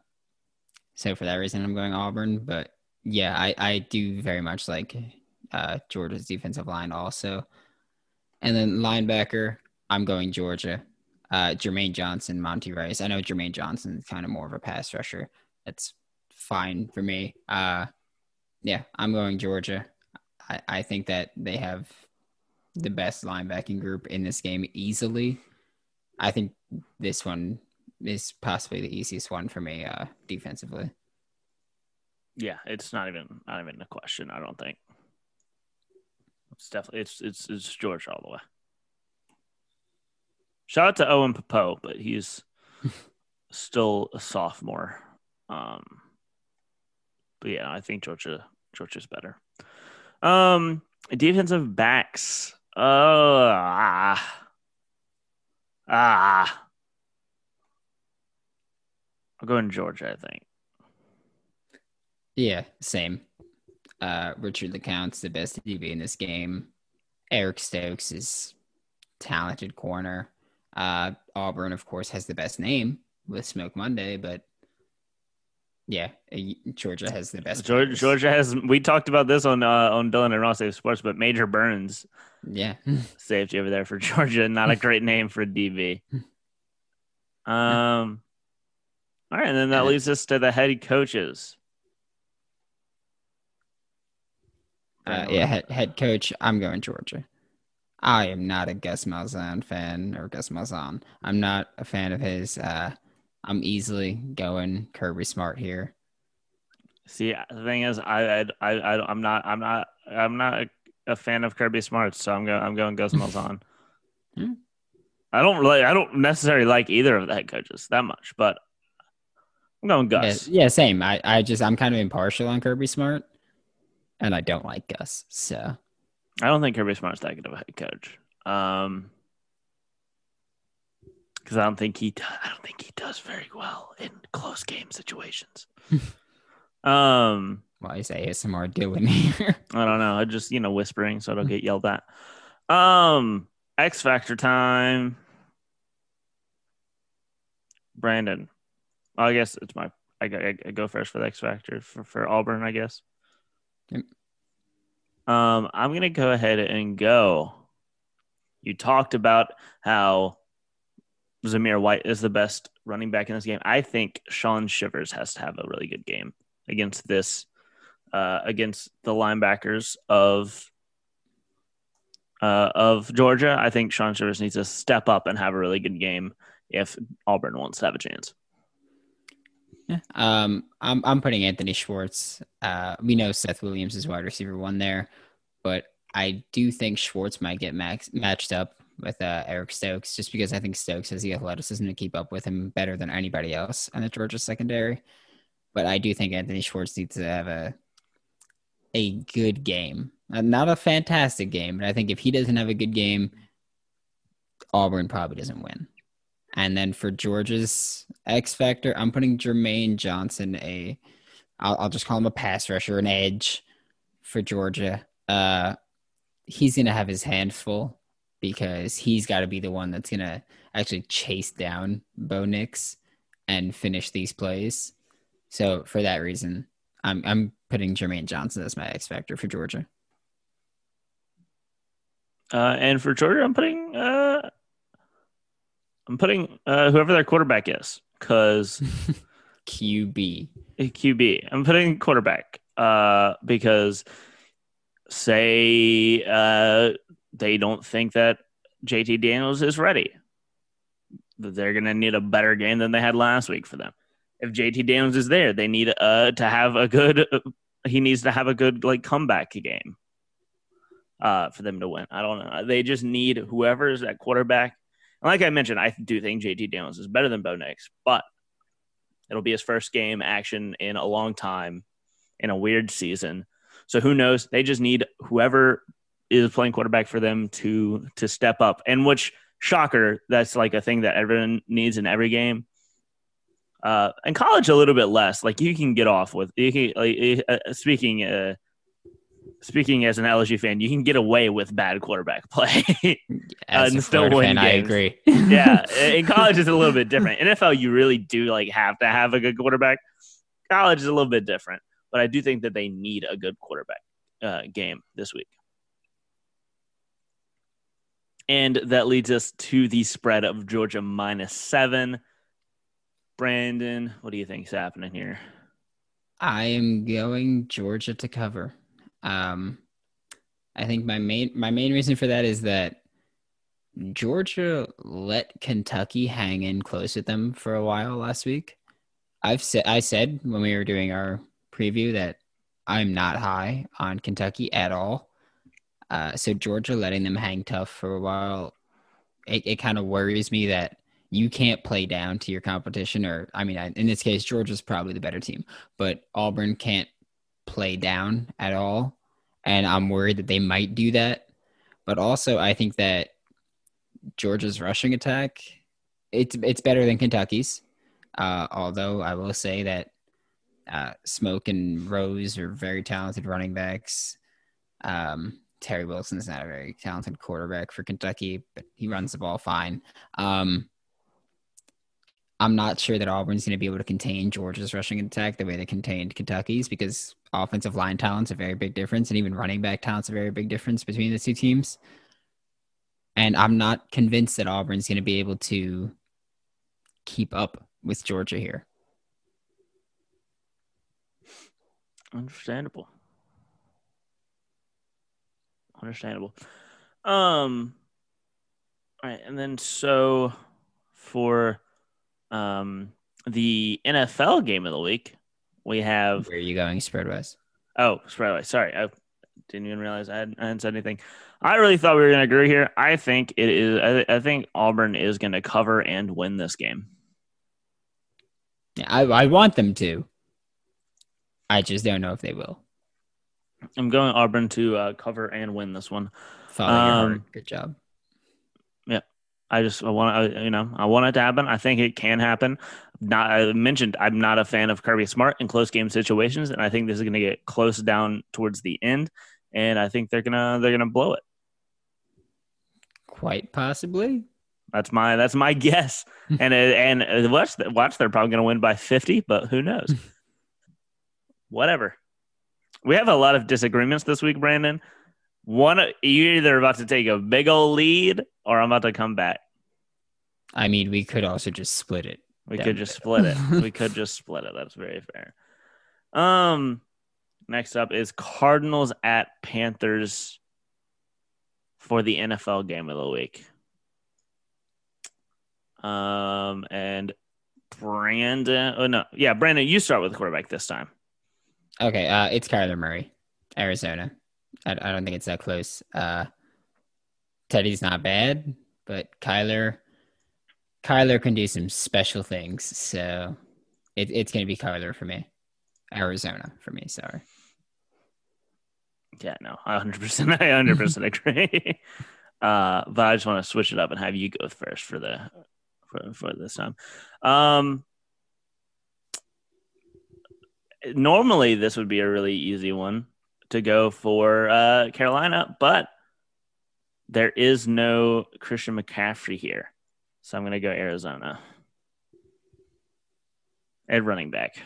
Speaker 2: so for that reason, I'm going Auburn. But yeah, I, I do very much like uh, Georgia's defensive line also. And then linebacker, I'm going Georgia. Uh, Jermaine Johnson, Monty Rice. I know Jermaine Johnson is kind of more of a pass rusher. That's fine for me. Uh, yeah, I'm going Georgia. I, I think that they have the best linebacking group in this game easily. I think this one is possibly the easiest one for me uh, defensively.
Speaker 1: Yeah, it's not even not even a question. I don't think it's definitely it's it's it's Georgia all the way. Shout out to Owen Pappoe, but he's still a sophomore. Um, but yeah, I think Georgia Georgia's better. Um, defensive backs. Oh, ah, ah. I'll go in Georgia. I think.
Speaker 2: Yeah, same. Uh, Richard LeCounte's the best DB in this game. Eric Stokes is talented corner. Uh, Auburn, of course, has the best name with Smoke Monday, but yeah, uh, Georgia has the best.
Speaker 1: Georgia. Georgia has. We talked about this on uh, on Dylan and Ross Sports, but Major Burns
Speaker 2: Yeah,
Speaker 1: safety over there for Georgia. Not a great name for DB. Um. All right, and then that leads us to the head coaches.
Speaker 2: uh, yeah. Head, head coach, I'm going Georgia. I am not a Gus Malzahn fan or Gus Malzahn. I'm not a fan of his. Uh, I'm easily going Kirby Smart here.
Speaker 1: See, the thing is, I, I, I, I I'm not, I'm not, I'm not a, fan of Kirby Smart, so I'm going, I'm going Gus Malzahn.
Speaker 2: Hmm.
Speaker 1: I don't really, I don't necessarily like either of the head coaches that much, but I'm going
Speaker 2: Yeah,
Speaker 1: Gus.
Speaker 2: yeah, same. I, I just I'm kind of impartial on Kirby Smart, and I don't like Gus. So
Speaker 1: I don't think Kirby Smart's that good of a head coach. Um, because I don't think he, do- I don't think he does very well in close game situations. um,
Speaker 2: why is ASMR doing here?
Speaker 1: I don't know. I just you know whispering so I don't get yelled at. Um, X Factor time. Brandon, I guess it's my. I, go- I go first for the X Factor for, for Auburn, I guess.
Speaker 2: Yep.
Speaker 1: Um, I'm gonna go ahead and go. You talked about how Zamir White is the best running back in this game. I think Shaun Shivers has to have a really good game against this, uh, against the linebackers of uh, of Georgia. I think Shaun Shivers needs to step up and have a really good game if Auburn wants to have a chance.
Speaker 2: Yeah. Um, I'm I'm putting Anthony Schwartz. Uh, we know Seth Williams is wide receiver one there, but I do think Schwartz might get max, matched up with uh, Eric Stokes just because I think Stokes has the athleticism to keep up with him better than anybody else in the Georgia secondary. But I do think Anthony Schwartz needs to have a a good game, uh, not a fantastic game, but I think if he doesn't have a good game, Auburn probably doesn't win. And then for Georgia's X factor, I'm putting Jermaine Johnson a, I'll, I'll just call him a pass rusher, an edge for Georgia. Uh, he's gonna have his hands full because he's got to be the one that's gonna actually chase down Bo Nix and finish these plays. So for that reason, I'm I'm putting Jermaine Johnson as my X factor for Georgia.
Speaker 1: Uh, and for Georgia, I'm putting uh, I'm putting uh, whoever their quarterback is because
Speaker 2: QB
Speaker 1: QB. I'm putting quarterback uh, because say uh, they don't think that JT Daniels is ready. They're going to need a better game than they had last week for them. If JT Daniels is there, they need uh, to have a good. he needs to have a good like comeback game uh, for them to win. I don't know. They just need whoever is at quarterback. And like I mentioned, I do think JT Daniels is better than Bo Nix, but it'll be his first game action in a long time in a weird season. So who knows? They just need whoever is playing quarterback for them to to step up. And which shocker, that's like a thing that everyone needs in every game. Uh, in college, a little bit less. Like you can get off with. You can, like, uh, speaking, uh, speaking as an LSU fan, you can get away with bad quarterback play
Speaker 2: and still win fan, games. I agree.
Speaker 1: yeah, in college it's a little bit different. NFL, you really do like have to have a good quarterback. College is a little bit different, but I do think that they need a good quarterback uh, game this week. And that leads us to the spread of Georgia minus seven. Brandon, what do you think is happening here?
Speaker 2: I am going Georgia to cover. Um, I think my main my main reason for that is that Georgia let Kentucky hang in close with them for a while last week. I've said I said when we were doing our preview that I'm not high on Kentucky at all. Uh, so Georgia letting them hang tough for a while, it, it kind of worries me that you can't play down to your competition. Or I mean, in this case, Georgia's probably the better team, but Auburn can't play down at all, and I'm worried that they might do that. But also, I think that Georgia's rushing attack it's it's better than Kentucky's. Uh, although I will say that uh, Smoke and Rose are very talented running backs. Um, Terry Wilson is not a very talented quarterback for Kentucky, but he runs the ball fine. Um, I'm not sure that Auburn's going to be able to contain Georgia's rushing attack the way they contained Kentucky's because offensive line talent's a very big difference, and even running back talent's a very big difference between the two teams. And I'm not convinced that Auburn's going to be able to keep up with Georgia here.
Speaker 1: Understandable understandable. Um, all right, and then so for um the NFL game of the week, we have.
Speaker 2: Where are you going, spread wise?
Speaker 1: Oh, spread wise. Sorry, I didn't even realize I, hadn't, I hadn't said anything. I really thought we were going to agree here. I think it is. I, I think Auburn is going to cover and win this game.
Speaker 2: Yeah, I, I want them to. I just don't know if they will.
Speaker 1: I'm going Auburn to uh, cover and win this one.
Speaker 2: Um, Good job.
Speaker 1: I just I want to you know I want it to happen. I think it can happen. Not I mentioned I'm not a fan of Kirby Smart in close game situations, and I think this is going to get close down towards the end, and I think they're gonna they're gonna blow it.
Speaker 2: Quite possibly.
Speaker 1: That's my that's my guess. and and uh, watch watch they're probably going to win by 50, but who knows? Whatever. We have a lot of disagreements this week, Brandon. One, you either about to take a big old lead or I'm about to come back.
Speaker 2: I mean, we could also just split it.
Speaker 1: We could just split it. we could just split it. That's very fair. Um, next up is Cardinals at Panthers for the NFL game of the week. Um, and Brandon, oh no, yeah, Brandon, you start with the quarterback this time.
Speaker 2: Okay, uh, it's Kyler Murray, Arizona. I, I don't think it's that close. Uh, Teddy's not bad, but Kyler, Kyler can do some special things. So it, it's going to be Kyler for me. Arizona for me. Sorry.
Speaker 1: Yeah, no, I 100%, I 100% agree. Uh, but I just want to switch it up and have you go first for the for, for this time. Um, normally this would be a really easy one to go for uh, Carolina, but there is no Christian McCaffrey here, so I'm going to go Arizona. At running back.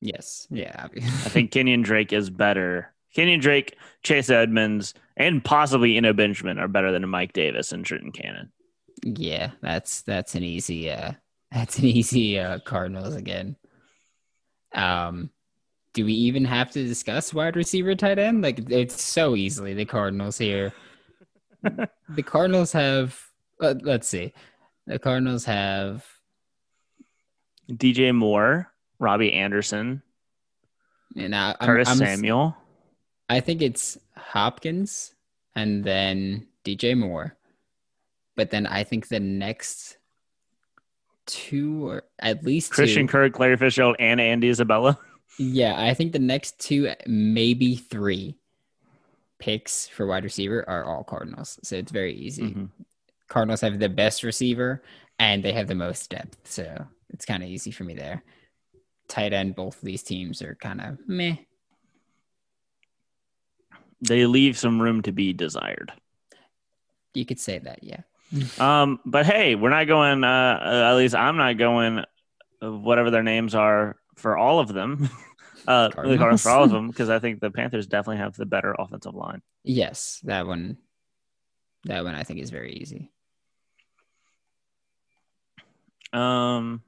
Speaker 2: Yes. Yeah.
Speaker 1: I think Kenyan Drake is better. Kenyan Drake, Chase Edmonds, and possibly Eno Benjamin are better than Mike Davis and Trenton Cannon.
Speaker 2: Yeah, that's that's an easy uh that's an easy uh Cardinals again. Um do we even have to discuss wide receiver tight end? Like it's so easily the Cardinals here. the Cardinals have uh, let's see. The Cardinals have
Speaker 1: DJ Moore, Robbie Anderson,
Speaker 2: and I,
Speaker 1: Curtis
Speaker 2: I'm, I'm,
Speaker 1: Samuel.
Speaker 2: I think it's Hopkins and then DJ Moore. But then I think the next two or at least
Speaker 1: Christian
Speaker 2: two,
Speaker 1: Kirk, Larry Fitzgerald, and Andy Isabella.
Speaker 2: Yeah, I think the next two, maybe three picks for wide receiver are all Cardinals. So it's very easy.
Speaker 1: Mm-hmm.
Speaker 2: Cardinals have the best receiver and they have the most depth. So it's kind of easy for me there. Tight end, both of these teams are kind of meh.
Speaker 1: They leave some room to be desired.
Speaker 2: You could say that, yeah.
Speaker 1: Um, but hey, we're not going. Uh, uh, at least I'm not going. uh, Whatever their names are for all of them. Uh, the Cardinals
Speaker 2: Cardinals.
Speaker 1: for all of them because I think the Panthers definitely have the better offensive line.
Speaker 2: Yes, that one. That one I think is very easy.
Speaker 1: Um,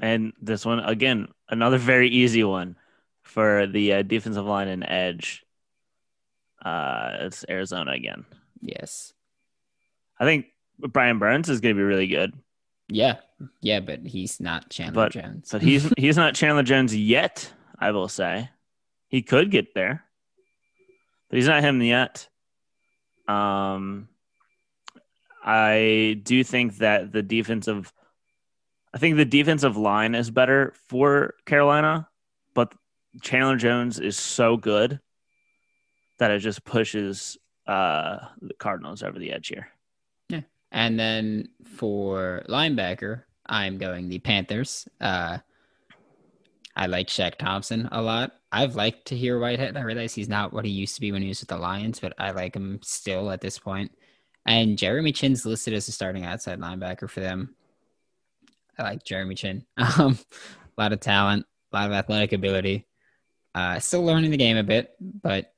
Speaker 1: and this one again, another very easy one for the uh, defensive line and edge. Uh, it's Arizona again.
Speaker 2: Yes.
Speaker 1: I think Brian Burns is going to be really good,
Speaker 2: Yeah. Yeah, but he's not Chandler
Speaker 1: But-
Speaker 2: Jones.
Speaker 1: but he's he's not Chandler Jones yet. I will say he could get there, but he's not him yet. Um, I do think that the defensive, I think the defensive line is better for Carolina, but Chandler Jones is so good that it just pushes uh, the Cardinals over the edge here.
Speaker 2: Yeah, and then for linebacker, I'm going the Panthers. Uh, I like Shaq Thompson a lot. I've liked Tahir Whitehead. I realize he's not what he used to be when he was with the Lions, but I like him still at this point. And Jeremy Chinn's listed as a starting outside linebacker for them. I like Jeremy Chinn. Um, a lot of talent, a lot of athletic ability. Uh, still learning the game a bit, but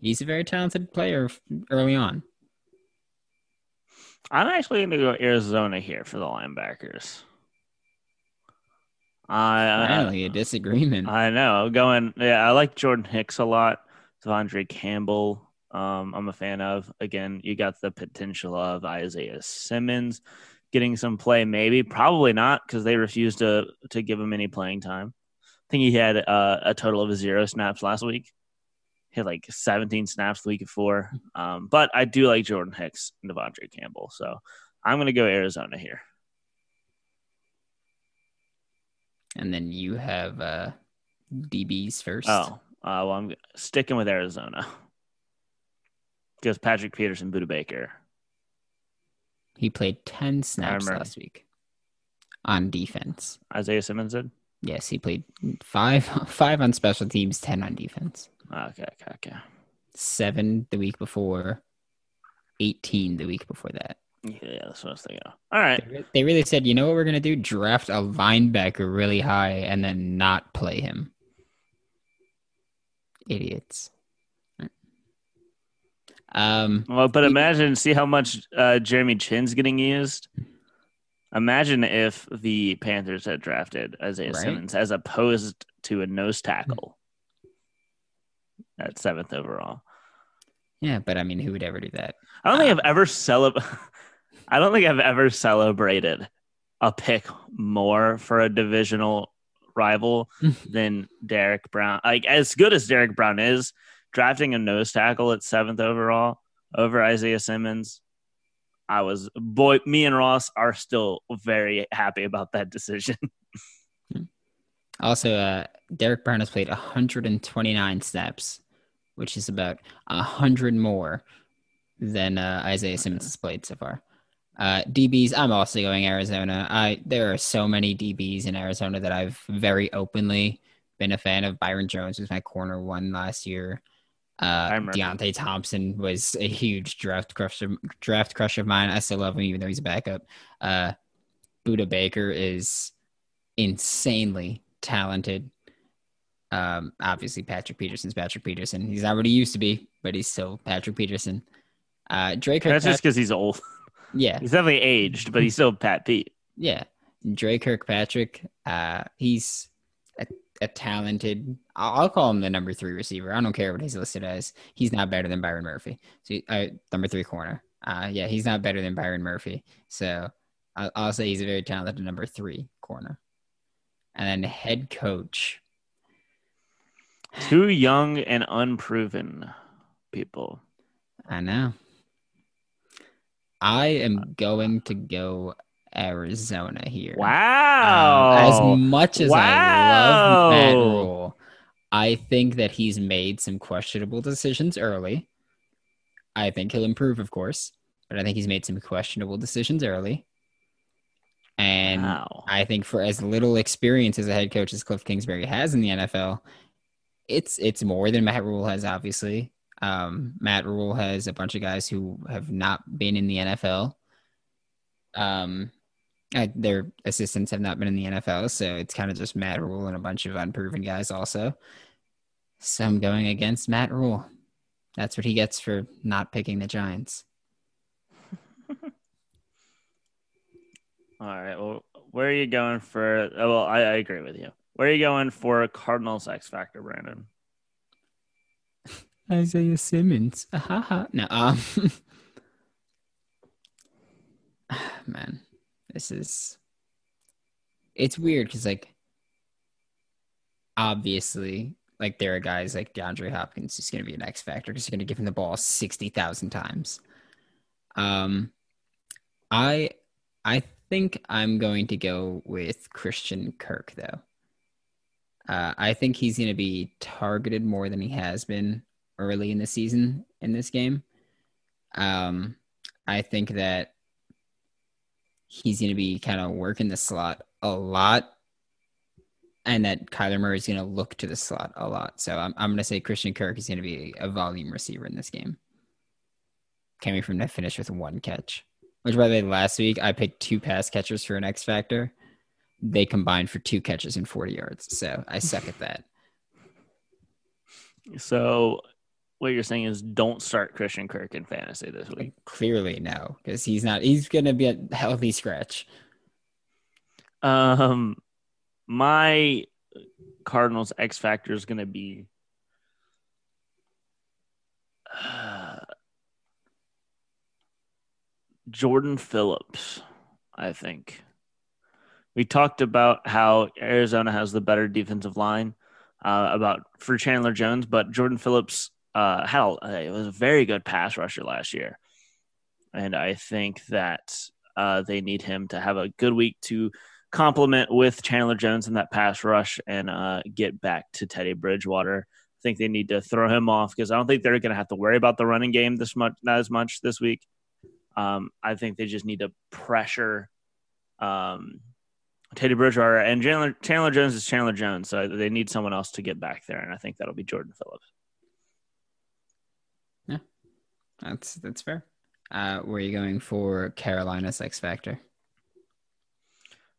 Speaker 2: he's a very talented player early on.
Speaker 1: I'm actually going to go Arizona here for the linebackers. I I,
Speaker 2: Finally, a disagreement.
Speaker 1: I know. Going. Yeah, I like Jordan Hicks a lot. De'Vondre Campbell. Um, I'm a fan of. Again, you got the potential of Isaiah Simmons getting some play. Maybe, probably not, because they refused to to give him any playing time. I think he had uh, a total of zero snaps last week. Had like 17 snaps the week before. Um, but I do like Jordan Hicks and De'Vondre Campbell, so I'm going to go Arizona here.
Speaker 2: And then you have uh, DBs first.
Speaker 1: Oh, uh, well, I'm sticking with Arizona because Patrick Peterson, Budda Baker.
Speaker 2: He played 10 snaps last week on defense.
Speaker 1: Isaiah Simmons did.
Speaker 2: Yes, he played five five on special teams, 10 on defense.
Speaker 1: Okay, okay, okay.
Speaker 2: Seven the week before, 18 the week before that.
Speaker 1: Yeah, that's what I was thinking. of. All right.
Speaker 2: They re- They really said, you know what we're going to do? Draft a linebacker really high and then not play him. Idiots. Um,
Speaker 1: Well, but imagine, see how much uh, Jeremy Chinn's getting used. Imagine if the Panthers had drafted Isaiah
Speaker 2: Right.
Speaker 1: Simmons as opposed to a nose tackle at seventh overall.
Speaker 2: yeah, but I mean, who would ever do that?
Speaker 1: I don't think I've ever celeb. I don't think I've ever celebrated a pick more for a divisional rival than Derrick Brown. Like as good as Derrick Brown is, drafting a nose tackle at seventh overall over Isaiah Simmons, I was boy. Me and Ross are still very happy about that decision.
Speaker 2: Also, uh, Derrick Brown has played 129 snaps, which is about a 100 more than uh, Isaiah Simmons has played so far. Uh, DBs, I'm also going Arizona. I there are so many DBs in Arizona that I've very openly been a fan of. Byron Jones was my corner one last year. Uh, Deionte Thompson was a huge draft crush of, draft crush of mine. I still love him even though he's a backup. Uh, Budda Baker is insanely talented. Um, obviously Patrick Peterson's Patrick Peterson. He's not what he used to be, but he's still Patrick Peterson. Uh, Drake.
Speaker 1: That's just because he's old.
Speaker 2: Yeah,
Speaker 1: he's definitely aged, but he's still Pat Pete.
Speaker 2: Yeah, Dre Kirkpatrick. Uh, he's a, a talented. I'll, I'll, call him the number three receiver. I don't care what he's listed as. He's not better than Byron Murphy. So uh, number three corner. Uh, yeah, he's not better than Byron Murphy. So I'll, I'll say he's a very talented number three corner. And then head coach.
Speaker 1: Too young and unproven people.
Speaker 2: I know. I am going to go Arizona here.
Speaker 1: Wow.
Speaker 2: Um, as much as wow. I love Matt Rhule, I think that he's made some questionable decisions early. I think he'll improve, of course, but I think he's made some questionable decisions early. And wow. I think for as little experience as a head coach as Cliff Kingsbury has in the NFL, it's it's more than Matt Rhule has, obviously. Um, Matt Rhule has a bunch of guys who have not been in the NFL. Um, their assistants have not been in the NFL, so it's kind of just Matt Rhule and a bunch of unproven guys also. So I'm going against Matt Rhule. That's what he gets for not picking the Giants.
Speaker 1: All right. Well, where are you going for? Oh, well, I, I agree with you. Where are you going for Cardinals X Factor, Brandon?
Speaker 2: Isaiah Simmons. no, um, man, this is it's weird because like obviously like there are guys like DeAndre Hopkins who's going to be an X factor because you're going to give him the ball sixty thousand times. Um, I I think I'm going to go with Christian Kirk though. Uh, I think he's going to be targeted more than he has been early in the season in this game. Um, I think that he's going to be kind of working the slot a lot, and that Kyler Murray is going to look to the slot a lot. So I'm, I'm going to say Christian Kirk is going to be a volume receiver in this game, coming from the finish with one catch. Which, by the way, last week I picked two pass catchers for an X factor. They combined for two catches and 40 yards. So I suck at that.
Speaker 1: So what you're saying is don't start Christian Kirk in fantasy this week.
Speaker 2: Clearly, no, because he's not. He's going to be a healthy scratch.
Speaker 1: Um, my Cardinals X factor is going to be. Uh, Jordan Phillips, I think. We talked about how Arizona has the better defensive line, uh, about for Chandler Jones, but Jordan Phillips uh, had a, it was a very good pass rusher last year, and I think that uh, they need him to have a good week to complement with Chandler Jones in that pass rush and uh, get back to Teddy Bridgewater. I think they need to throw him off because I don't think they're going to have to worry about the running game this much, not as much this week. Um, I think they just need to pressure um, Teddy Bridgewater and Chandler, Chandler Jones is Chandler Jones, so they need someone else to get back there, and I think that'll be Jordan Phillips.
Speaker 2: Yeah, that's that's fair. Uh, were you going for Carolina's X Factor?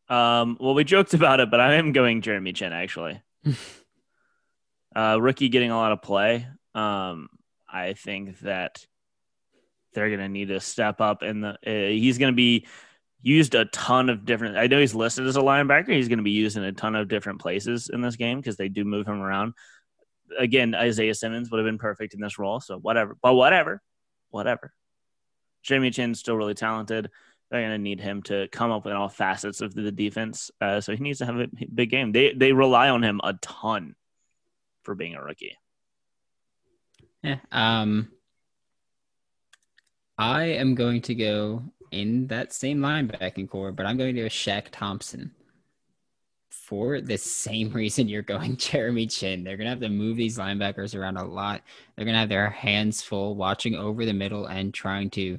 Speaker 1: Um, well, we joked about it, but I am going Jeremy Chinn actually. uh, rookie getting a lot of play. Um, I think that they're going to need to step up, and the uh, he's going to be used a ton of different. I know he's listed as a linebacker. He's going to be used in a ton of different places in this game because they do move him around. Again, Isaiah Simmons would have been perfect in this role, so whatever. But whatever, whatever. Jeremy Chinn's still really talented. they're going to need him to come up with all facets of the defense. Uh, so he needs to have a big game. They they rely on him a ton for being a rookie.
Speaker 2: Yeah. Um, I am going to go in that same linebacking core, but I'm going to go Shaq Thompson for the same reason you're going Jeremy Chinn. They're going to have to move these linebackers around a lot. They're going to have their hands full watching over the middle and trying to,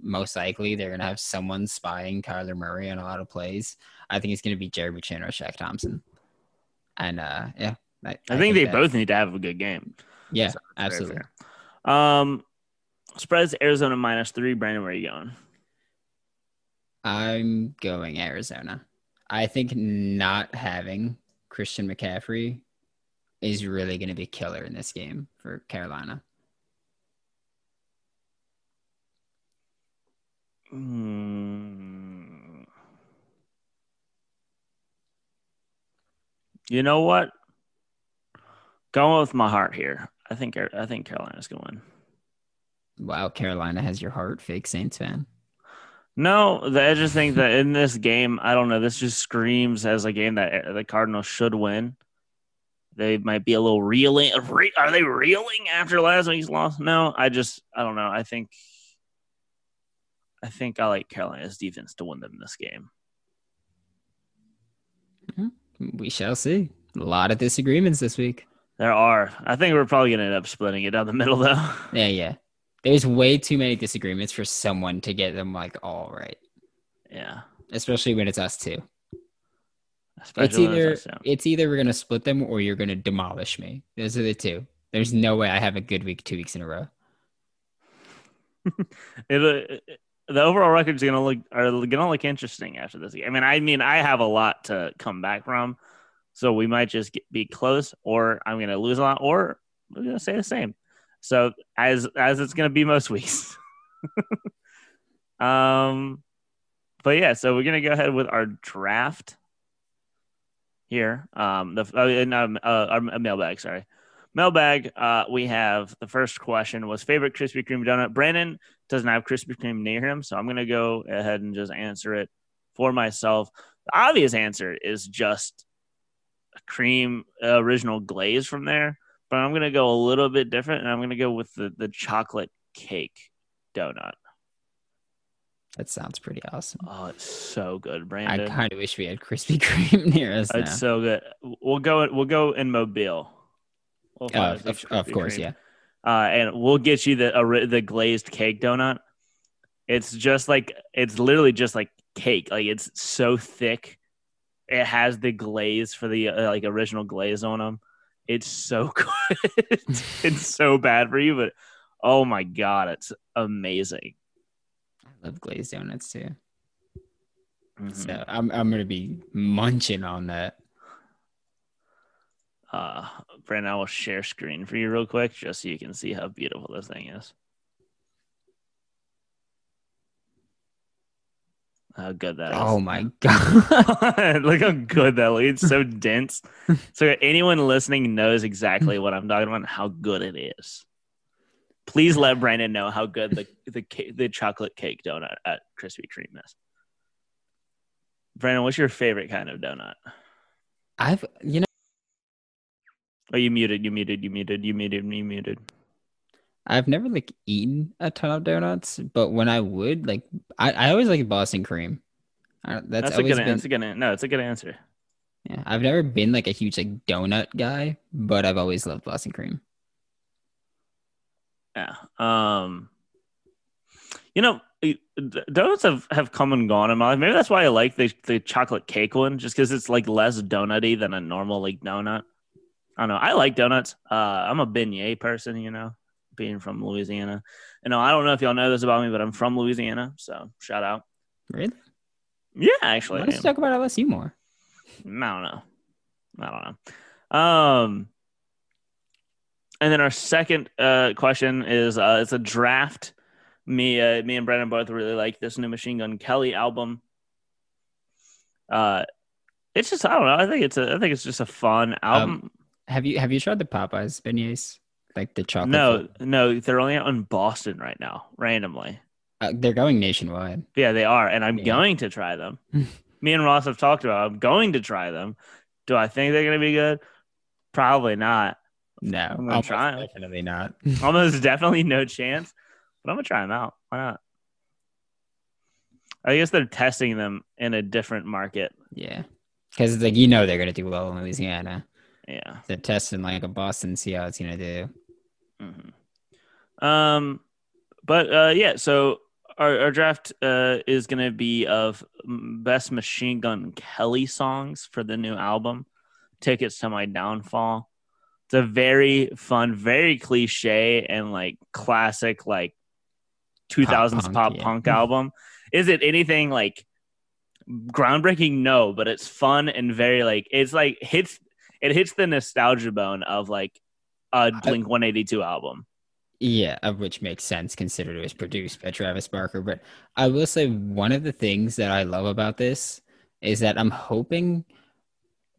Speaker 2: most likely, they're going to have someone spying Kyler Murray on a lot of plays. I think it's going to be Jeremy Chinn or Shaq Thompson. And uh, yeah,
Speaker 1: I, I, I think, they that, both need to have a good game.
Speaker 2: Yeah, so absolutely.
Speaker 1: Um, spreads Arizona minus three. Brandon, where are you going?
Speaker 2: I'm going Arizona. I think not having Christian McCaffrey is really going to be killer in this game for Carolina.
Speaker 1: Mm. You know what? Going with my heart here. I think I think Carolina's going to win.
Speaker 2: Wow, Carolina has your heart, fake Saints fan.
Speaker 1: No, I just think that in this game, I don't know. This just screams as a game that uh, the Cardinals should win. They might be a little reeling. Are they reeling after last week's loss? No, I just I don't know. I think I think I like Carolina's defense to win them this game.
Speaker 2: Mm-hmm. We shall see. A lot of disagreements this week.
Speaker 1: There are. I think we're probably gonna end up splitting it down the middle, though.
Speaker 2: Yeah, yeah. There's way too many disagreements for someone to get them like all right.
Speaker 1: Yeah.
Speaker 2: Especially when it's us two. Especially it's either it's either we're gonna split them or you're gonna demolish me. Those are the two. There's no way I have a good week two weeks in a row.
Speaker 1: it, uh, the overall record is gonna look are gonna look interesting after this. I mean, I mean, I have a lot to come back from, so we might just get, be close, or I'm gonna lose a lot, or we're gonna say the same. So as as it's gonna be most weeks. um, but yeah, so we're gonna go ahead with our draft here. Um, the uh, um, uh, our mailbag, sorry, mailbag. Uh, we have the first question was favorite Krispy Kreme donut. Brandon doesn't have Krispy Kreme near him, so I'm gonna go ahead and just answer it for myself. The obvious answer is just cream uh, original glaze from there but I'm gonna go a little bit different, and I'm gonna go with the the chocolate cake donut.
Speaker 2: That sounds pretty awesome.
Speaker 1: Oh, it's so good, Brandon.
Speaker 2: I kind of wish we had Krispy Kreme near us.
Speaker 1: It's now. so good. We'll go. We'll go in Mobile.
Speaker 2: We'll oh, of, of, course, Kreme. yeah.
Speaker 1: Uh, and we'll get you the uh, the glazed cake donut. It's just like it's literally just like cake. Like it's so thick. It has the glaze for the uh, like original glaze on them. It's so good. it's so bad for you, but oh my god, it's amazing.
Speaker 2: I love glazed donuts too. Mm-hmm. So I'm I'm gonna be munching on that.
Speaker 1: Uh Brandon, I will share screen for you real quick just so you can see how beautiful this thing is. How good that is.
Speaker 2: Oh my god.
Speaker 1: Look how good that looks. It's so dense. So anyone listening knows exactly what I'm talking about how good it is. Please let Brandon know how good the the the chocolate cake donut at Krispy Kreme is. Brandon, what's your favorite kind of donut?
Speaker 2: I've you know
Speaker 1: Oh, you muted, you muted, you muted, you muted, you muted.
Speaker 2: I've never like eaten a ton of donuts, but when I would, like, I, I always like Boston cream.
Speaker 1: that's, that's a good. Been, that's a good. No, it's a good answer.
Speaker 2: Yeah, I've never been like a huge like donut guy, but I've always loved Boston cream.
Speaker 1: Yeah. Um. You know, donuts have, have come and gone in my life. Maybe that's why I like the the chocolate cake one, just because it's like less donutty than a normal like donut. I don't know. I like donuts. Uh, I'm a beignet person, you know being from Louisiana. Know, I don't know if y'all know this about me, but I'm from Louisiana, so shout out.
Speaker 2: Really?
Speaker 1: Yeah, actually.
Speaker 2: Let's talk about LSU more.
Speaker 1: I don't know. I don't know. Um, and then our second uh, question is uh, it's a draft. Me, uh, me and Brandon both really like this new Machine Gun Kelly album. Uh, it's just I don't know. I think it's a I think it's just a fun album. Um,
Speaker 2: have you have you tried the Popeyes beignets? Like the chocolate.
Speaker 1: No, no, they're only out in Boston right now, randomly.
Speaker 2: Uh, they're going nationwide.
Speaker 1: Yeah, they are, and I'm
Speaker 2: Yeah.
Speaker 1: going to try them. Me and Ross have talked about. I'm going to try them. Do I think they're going to be good? Probably not.
Speaker 2: No,
Speaker 1: I'm gonna try 'em.
Speaker 2: Definitely not.
Speaker 1: Almost definitely no chance. But I'm gonna try them out. Why not? I guess they're testing them in a different market.
Speaker 2: yeah, because like you know they're gonna do well in Louisiana.
Speaker 1: Yeah.
Speaker 2: They're testing like a Boston, see how it's gonna do.
Speaker 1: Hmm Um, but uh, yeah. So our, our draft uh, is going to be of best Machine Gun Kelly songs for the new album, "Tickets to My Downfall." It's a very fun, very cliche and like classic, like two thousands
Speaker 2: punk,
Speaker 1: pop
Speaker 2: yeah.
Speaker 1: punk album. Is it anything like groundbreaking? No, but it's fun and very like it's like hits it hits the nostalgia bone of like a Blink One Eighty Two album.
Speaker 2: Yeah, of which makes sense considering it was produced by Travis Barker. But I will say one of the things that I love about this is that I'm hoping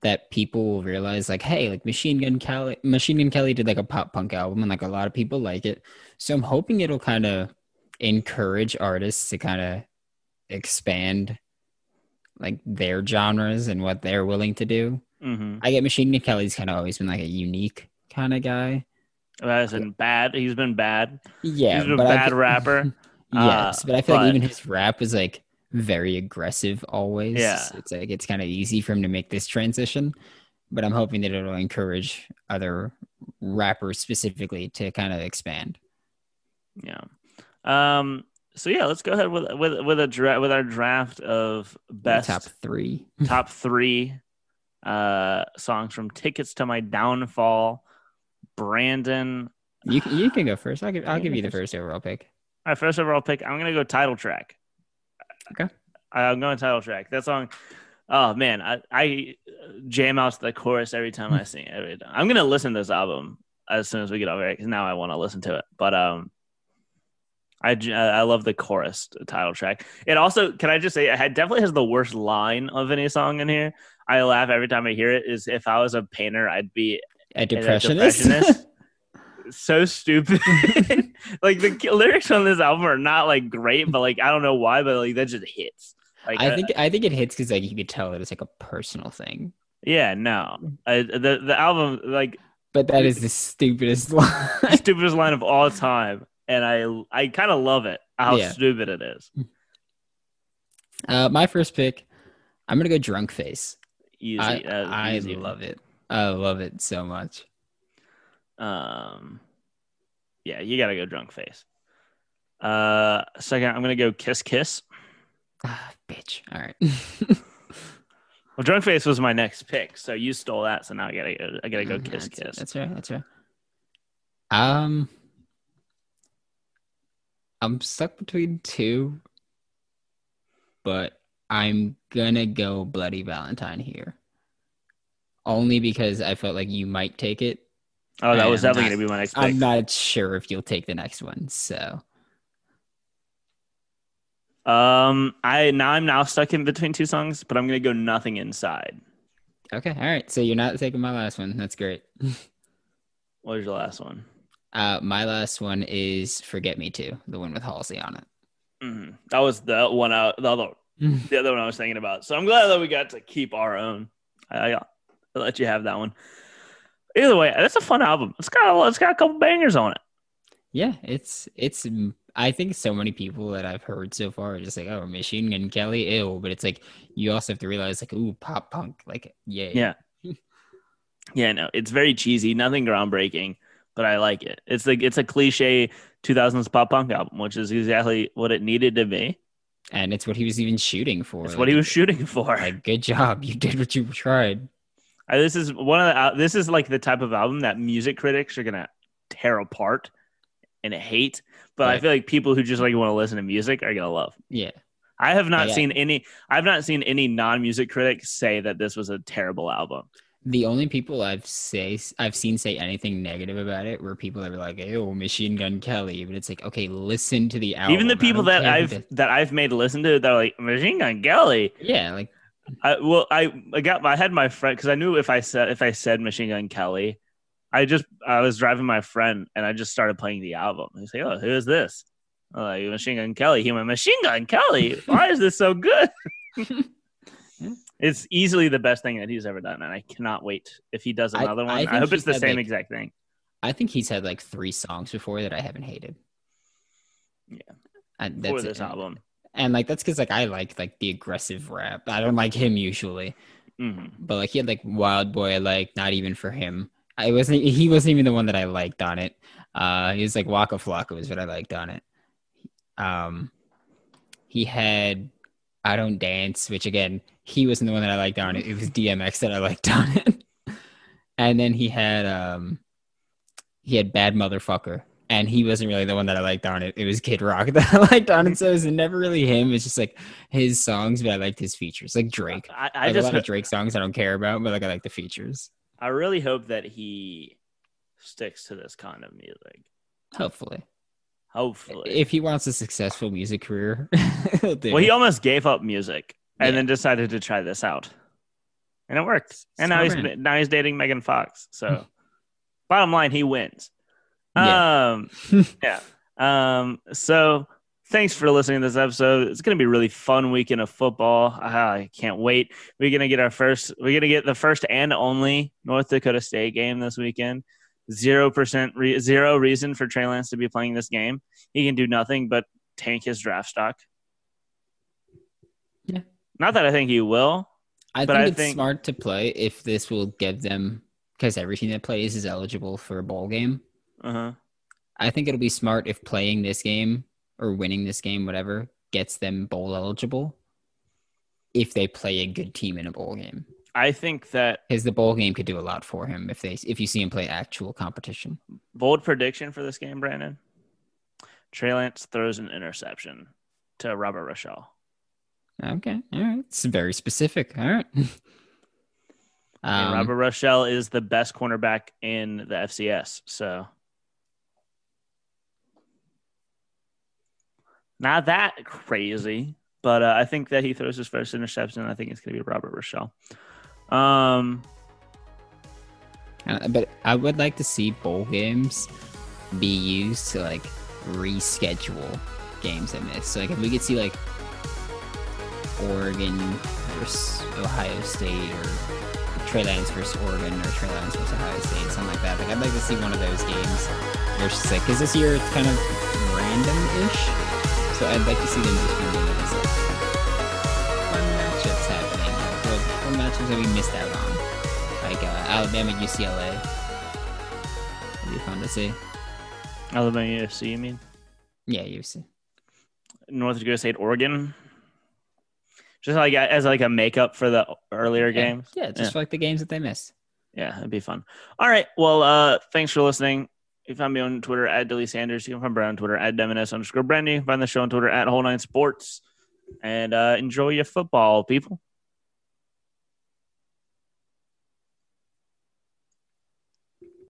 Speaker 2: that people will realize like, hey, like Machine Gun Kelly Machine Gun Kelly did like a pop punk album and like a lot of people like it. So I'm hoping it'll kind of encourage artists to kind of expand like their genres and what they're willing to do.
Speaker 1: Mm-hmm.
Speaker 2: I get Machine Gun Kelly's kind of always been like a unique kind of guy.
Speaker 1: As in bad, he's been bad.
Speaker 2: Yeah,
Speaker 1: He's been a
Speaker 2: I
Speaker 1: bad
Speaker 2: thi-
Speaker 1: rapper.
Speaker 2: yes,
Speaker 1: Uh,
Speaker 2: but I feel
Speaker 1: but-
Speaker 2: like even his rap was like very aggressive always.
Speaker 1: Yeah.
Speaker 2: It's like it's kind of easy for him to make this transition. But I'm hoping that it'll encourage other rappers specifically to kind of expand.
Speaker 1: Yeah. Um. So yeah, let's go ahead with with with a dra- with our draft of best
Speaker 2: top three.
Speaker 1: top three uh songs from Tickets to My Downfall. Brandon.
Speaker 2: You can, you can go first. I'll give I'll
Speaker 1: You
Speaker 2: give you the
Speaker 1: first.
Speaker 2: overall pick.
Speaker 1: All right, first overall pick. I'm gonna go title track.
Speaker 2: Okay.
Speaker 1: I'm going title track. That song. Oh man, I, I jam out to the chorus every time I sing. it, Every time. I'm gonna listen to this album as soon as we get over it because now I want to listen to it. But um, I I love the chorus title track. It also can I just say it definitely has the worst line of any song in here. I laugh every time I hear it. Is if I was a painter, I'd be
Speaker 2: A
Speaker 1: a
Speaker 2: depressionist.
Speaker 1: depressionist. so stupid. like the lyrics on this album are not like great, but like I don't know why, but like that just hits. Like
Speaker 2: I
Speaker 1: uh,
Speaker 2: think I think it hits because like you could tell that it's like a personal thing.
Speaker 1: yeah, no, I, the the album like
Speaker 2: But that is the stupidest line.
Speaker 1: stupidest line of all time, and I I kind of love it how
Speaker 2: Yeah.
Speaker 1: stupid it is.
Speaker 2: uh, my first pick, I'm gonna go drunk face.
Speaker 1: Easy,
Speaker 2: I,
Speaker 1: uh,
Speaker 2: I
Speaker 1: easy.
Speaker 2: love it. I love it so much.
Speaker 1: Um, yeah, you gotta go drunk face. Uh, second, I'm gonna go kiss kiss.
Speaker 2: Ah, bitch. All right.
Speaker 1: Well, drunk face was my next pick, so you stole that, so now I gotta go. I gotta go
Speaker 2: Mm,
Speaker 1: kiss
Speaker 2: that's,
Speaker 1: kiss.
Speaker 2: That's right. That's right. Um, I'm stuck between two, but I'm gonna go Bloody Valentine here. Only because I felt like you might take it.
Speaker 1: Oh, that
Speaker 2: I'm
Speaker 1: was definitely
Speaker 2: not-
Speaker 1: gonna be my next pick.
Speaker 2: I'm not sure if you'll take the next one. So
Speaker 1: Um, I now I'm now stuck in between two songs, but I'm gonna go nothing inside.
Speaker 2: okay, all right. So you're not taking my last one. That's great.
Speaker 1: What was your last one?
Speaker 2: Uh, my last one is "Forget Me Too," the one with Halsey on it.
Speaker 1: hmm That was the one. out. the other, the other one I was thinking about. So I'm glad that we got to keep our own. I, I I'll let you have that one. Either way, that's a fun album. It's got a, it's got a couple bangers on it.
Speaker 2: Yeah, it's it's. I think so many people that I've heard so far are just like, "Oh, Machine Gun Kelly, ew," but it's like you also have to realize, like, "Ooh, pop punk, like, yay."
Speaker 1: Yeah. Yeah, no, it's very cheesy, nothing groundbreaking, but I like it. It's like it's a cliche 2000s pop punk album, which is exactly what it needed to be.
Speaker 2: and it's what he was even shooting for.
Speaker 1: It's
Speaker 2: like,
Speaker 1: what he was shooting for.
Speaker 2: Like, good job, you did what you tried.
Speaker 1: Uh, this is one of the al- this is like the type of album that music critics are gonna tear apart and hate. But I feel like people who just like want to listen to music are gonna love.
Speaker 2: Yeah,
Speaker 1: I have not
Speaker 2: Yeah.
Speaker 1: seen any. I've not seen any non-music critics say that this was a terrible album.
Speaker 2: the only people I've say I've seen say anything negative about it were people that were like, "Oh, Machine Gun Kelly," but it's like, okay, listen to the album.
Speaker 1: Even the people that I've
Speaker 2: that-
Speaker 1: that I've made listen to, they're like Machine Gun Kelly.
Speaker 2: yeah, like
Speaker 1: I well, I I got I had my friend because I knew if I said if I said Machine Gun Kelly, I just I was driving my friend and I just started playing the album. He's like, "Oh, who is this?" I'm Like Machine Gun Kelly. He went Machine Gun Kelly. Why is this so good? it's easily the best thing that he's ever done, and I cannot wait if he does another
Speaker 2: I
Speaker 1: one. I,
Speaker 2: think
Speaker 1: hope it's the same
Speaker 2: like-
Speaker 1: exact thing.
Speaker 2: I think he's had like three songs before that I haven't hated.
Speaker 1: Yeah.
Speaker 2: And
Speaker 1: for
Speaker 2: that's
Speaker 1: this
Speaker 2: it.
Speaker 1: album.
Speaker 2: And like that's because like I like like the aggressive rap. I don't like him usually,
Speaker 1: hmm
Speaker 2: but like he had like Wild Boy. Like not even for him. I wasn't. He wasn't even the one that I liked on it. Uh, he was like Waka Flocka was what I liked on it. Um, he had I don't dance, which again he wasn't the one that I liked on it. It was DMX that I liked on it. and then he had um, he had Bad Motherfucker, and he wasn't really the one that I liked on it. It was Kid Rock that I liked on it. So it was never really him. It's just like his songs, but I liked his features, like Drake.
Speaker 1: I,
Speaker 2: I like
Speaker 1: just
Speaker 2: a lot of Drake songs I don't care about, but like I like the features.
Speaker 1: I really hope that he sticks to this kind of music.
Speaker 2: Hopefully,
Speaker 1: Hopefully.
Speaker 2: if he wants a successful music career,
Speaker 1: well, he almost gave up music and
Speaker 2: Yeah.
Speaker 1: then decided to try this out, and it worked. And now he's now he's dating Megan Fox. So, bottom line, he wins.
Speaker 2: Yeah.
Speaker 1: Um, yeah. Um, so thanks for listening to this episode. It's gonna be a really fun weekend of football. Ah, I can't wait. We're gonna get our first. We're gonna get the first and only North Dakota State game this weekend. Zero percent, re- zero reason for Trey Lance to be playing this game. He can do nothing but tank his draft stock.
Speaker 2: Yeah.
Speaker 1: Not that I think he will.
Speaker 2: I
Speaker 1: but
Speaker 2: think
Speaker 1: I
Speaker 2: it's
Speaker 1: think-
Speaker 2: smart to play if this will get them because every team that plays is eligible for a bowl game.
Speaker 1: Uh huh.
Speaker 2: I think it'll be smart if playing this game or winning this game, whatever, gets them bowl eligible. If they play a good team in a bowl game,
Speaker 1: I think that
Speaker 2: because the bowl game could do a lot for him if they if you see him play actual competition.
Speaker 1: bold prediction for this game, Brandon. Trey Lance throws an interception to Robert Rochell.
Speaker 2: Okay, all right, it's very specific. All right. Um,
Speaker 1: Robert Rochell is the best cornerback in the FCS. So not that crazy, but uh, I think that he throws his first interception. I think it's going to be Robert Rochell. Um,
Speaker 2: Uh, but I would like to see bowl games be used to like reschedule games they miss. So like if we could see like Oregon versus Ohio State or Trey Lance versus Oregon or Trey Lance versus Ohio State, something like that. Like I'd like to see one of those games. Versus like because this year it's kind of random-ish, so I'd like to see them just doing these like fun matchups happening. What, what matchups that we missed out on? like uh, Alabama, UCLA. It'd be fun to see.
Speaker 1: Alabama UFC, you mean?
Speaker 2: Yeah, UC.
Speaker 1: North Dakota State, Oregon. Just like as like a makeup for the earlier
Speaker 2: yeah.
Speaker 1: games.
Speaker 2: Yeah, just
Speaker 1: Yeah.
Speaker 2: for like the games that they missed.
Speaker 1: Yeah, it'd be fun. All right. Well, uh, thanks for listening. You can find me on Twitter at Dilly Sanders. You can find Brad on Twitter at Demonis underscore Brandy. Find the show on Twitter at Whole Nine Sports. And uh, enjoy your football, people.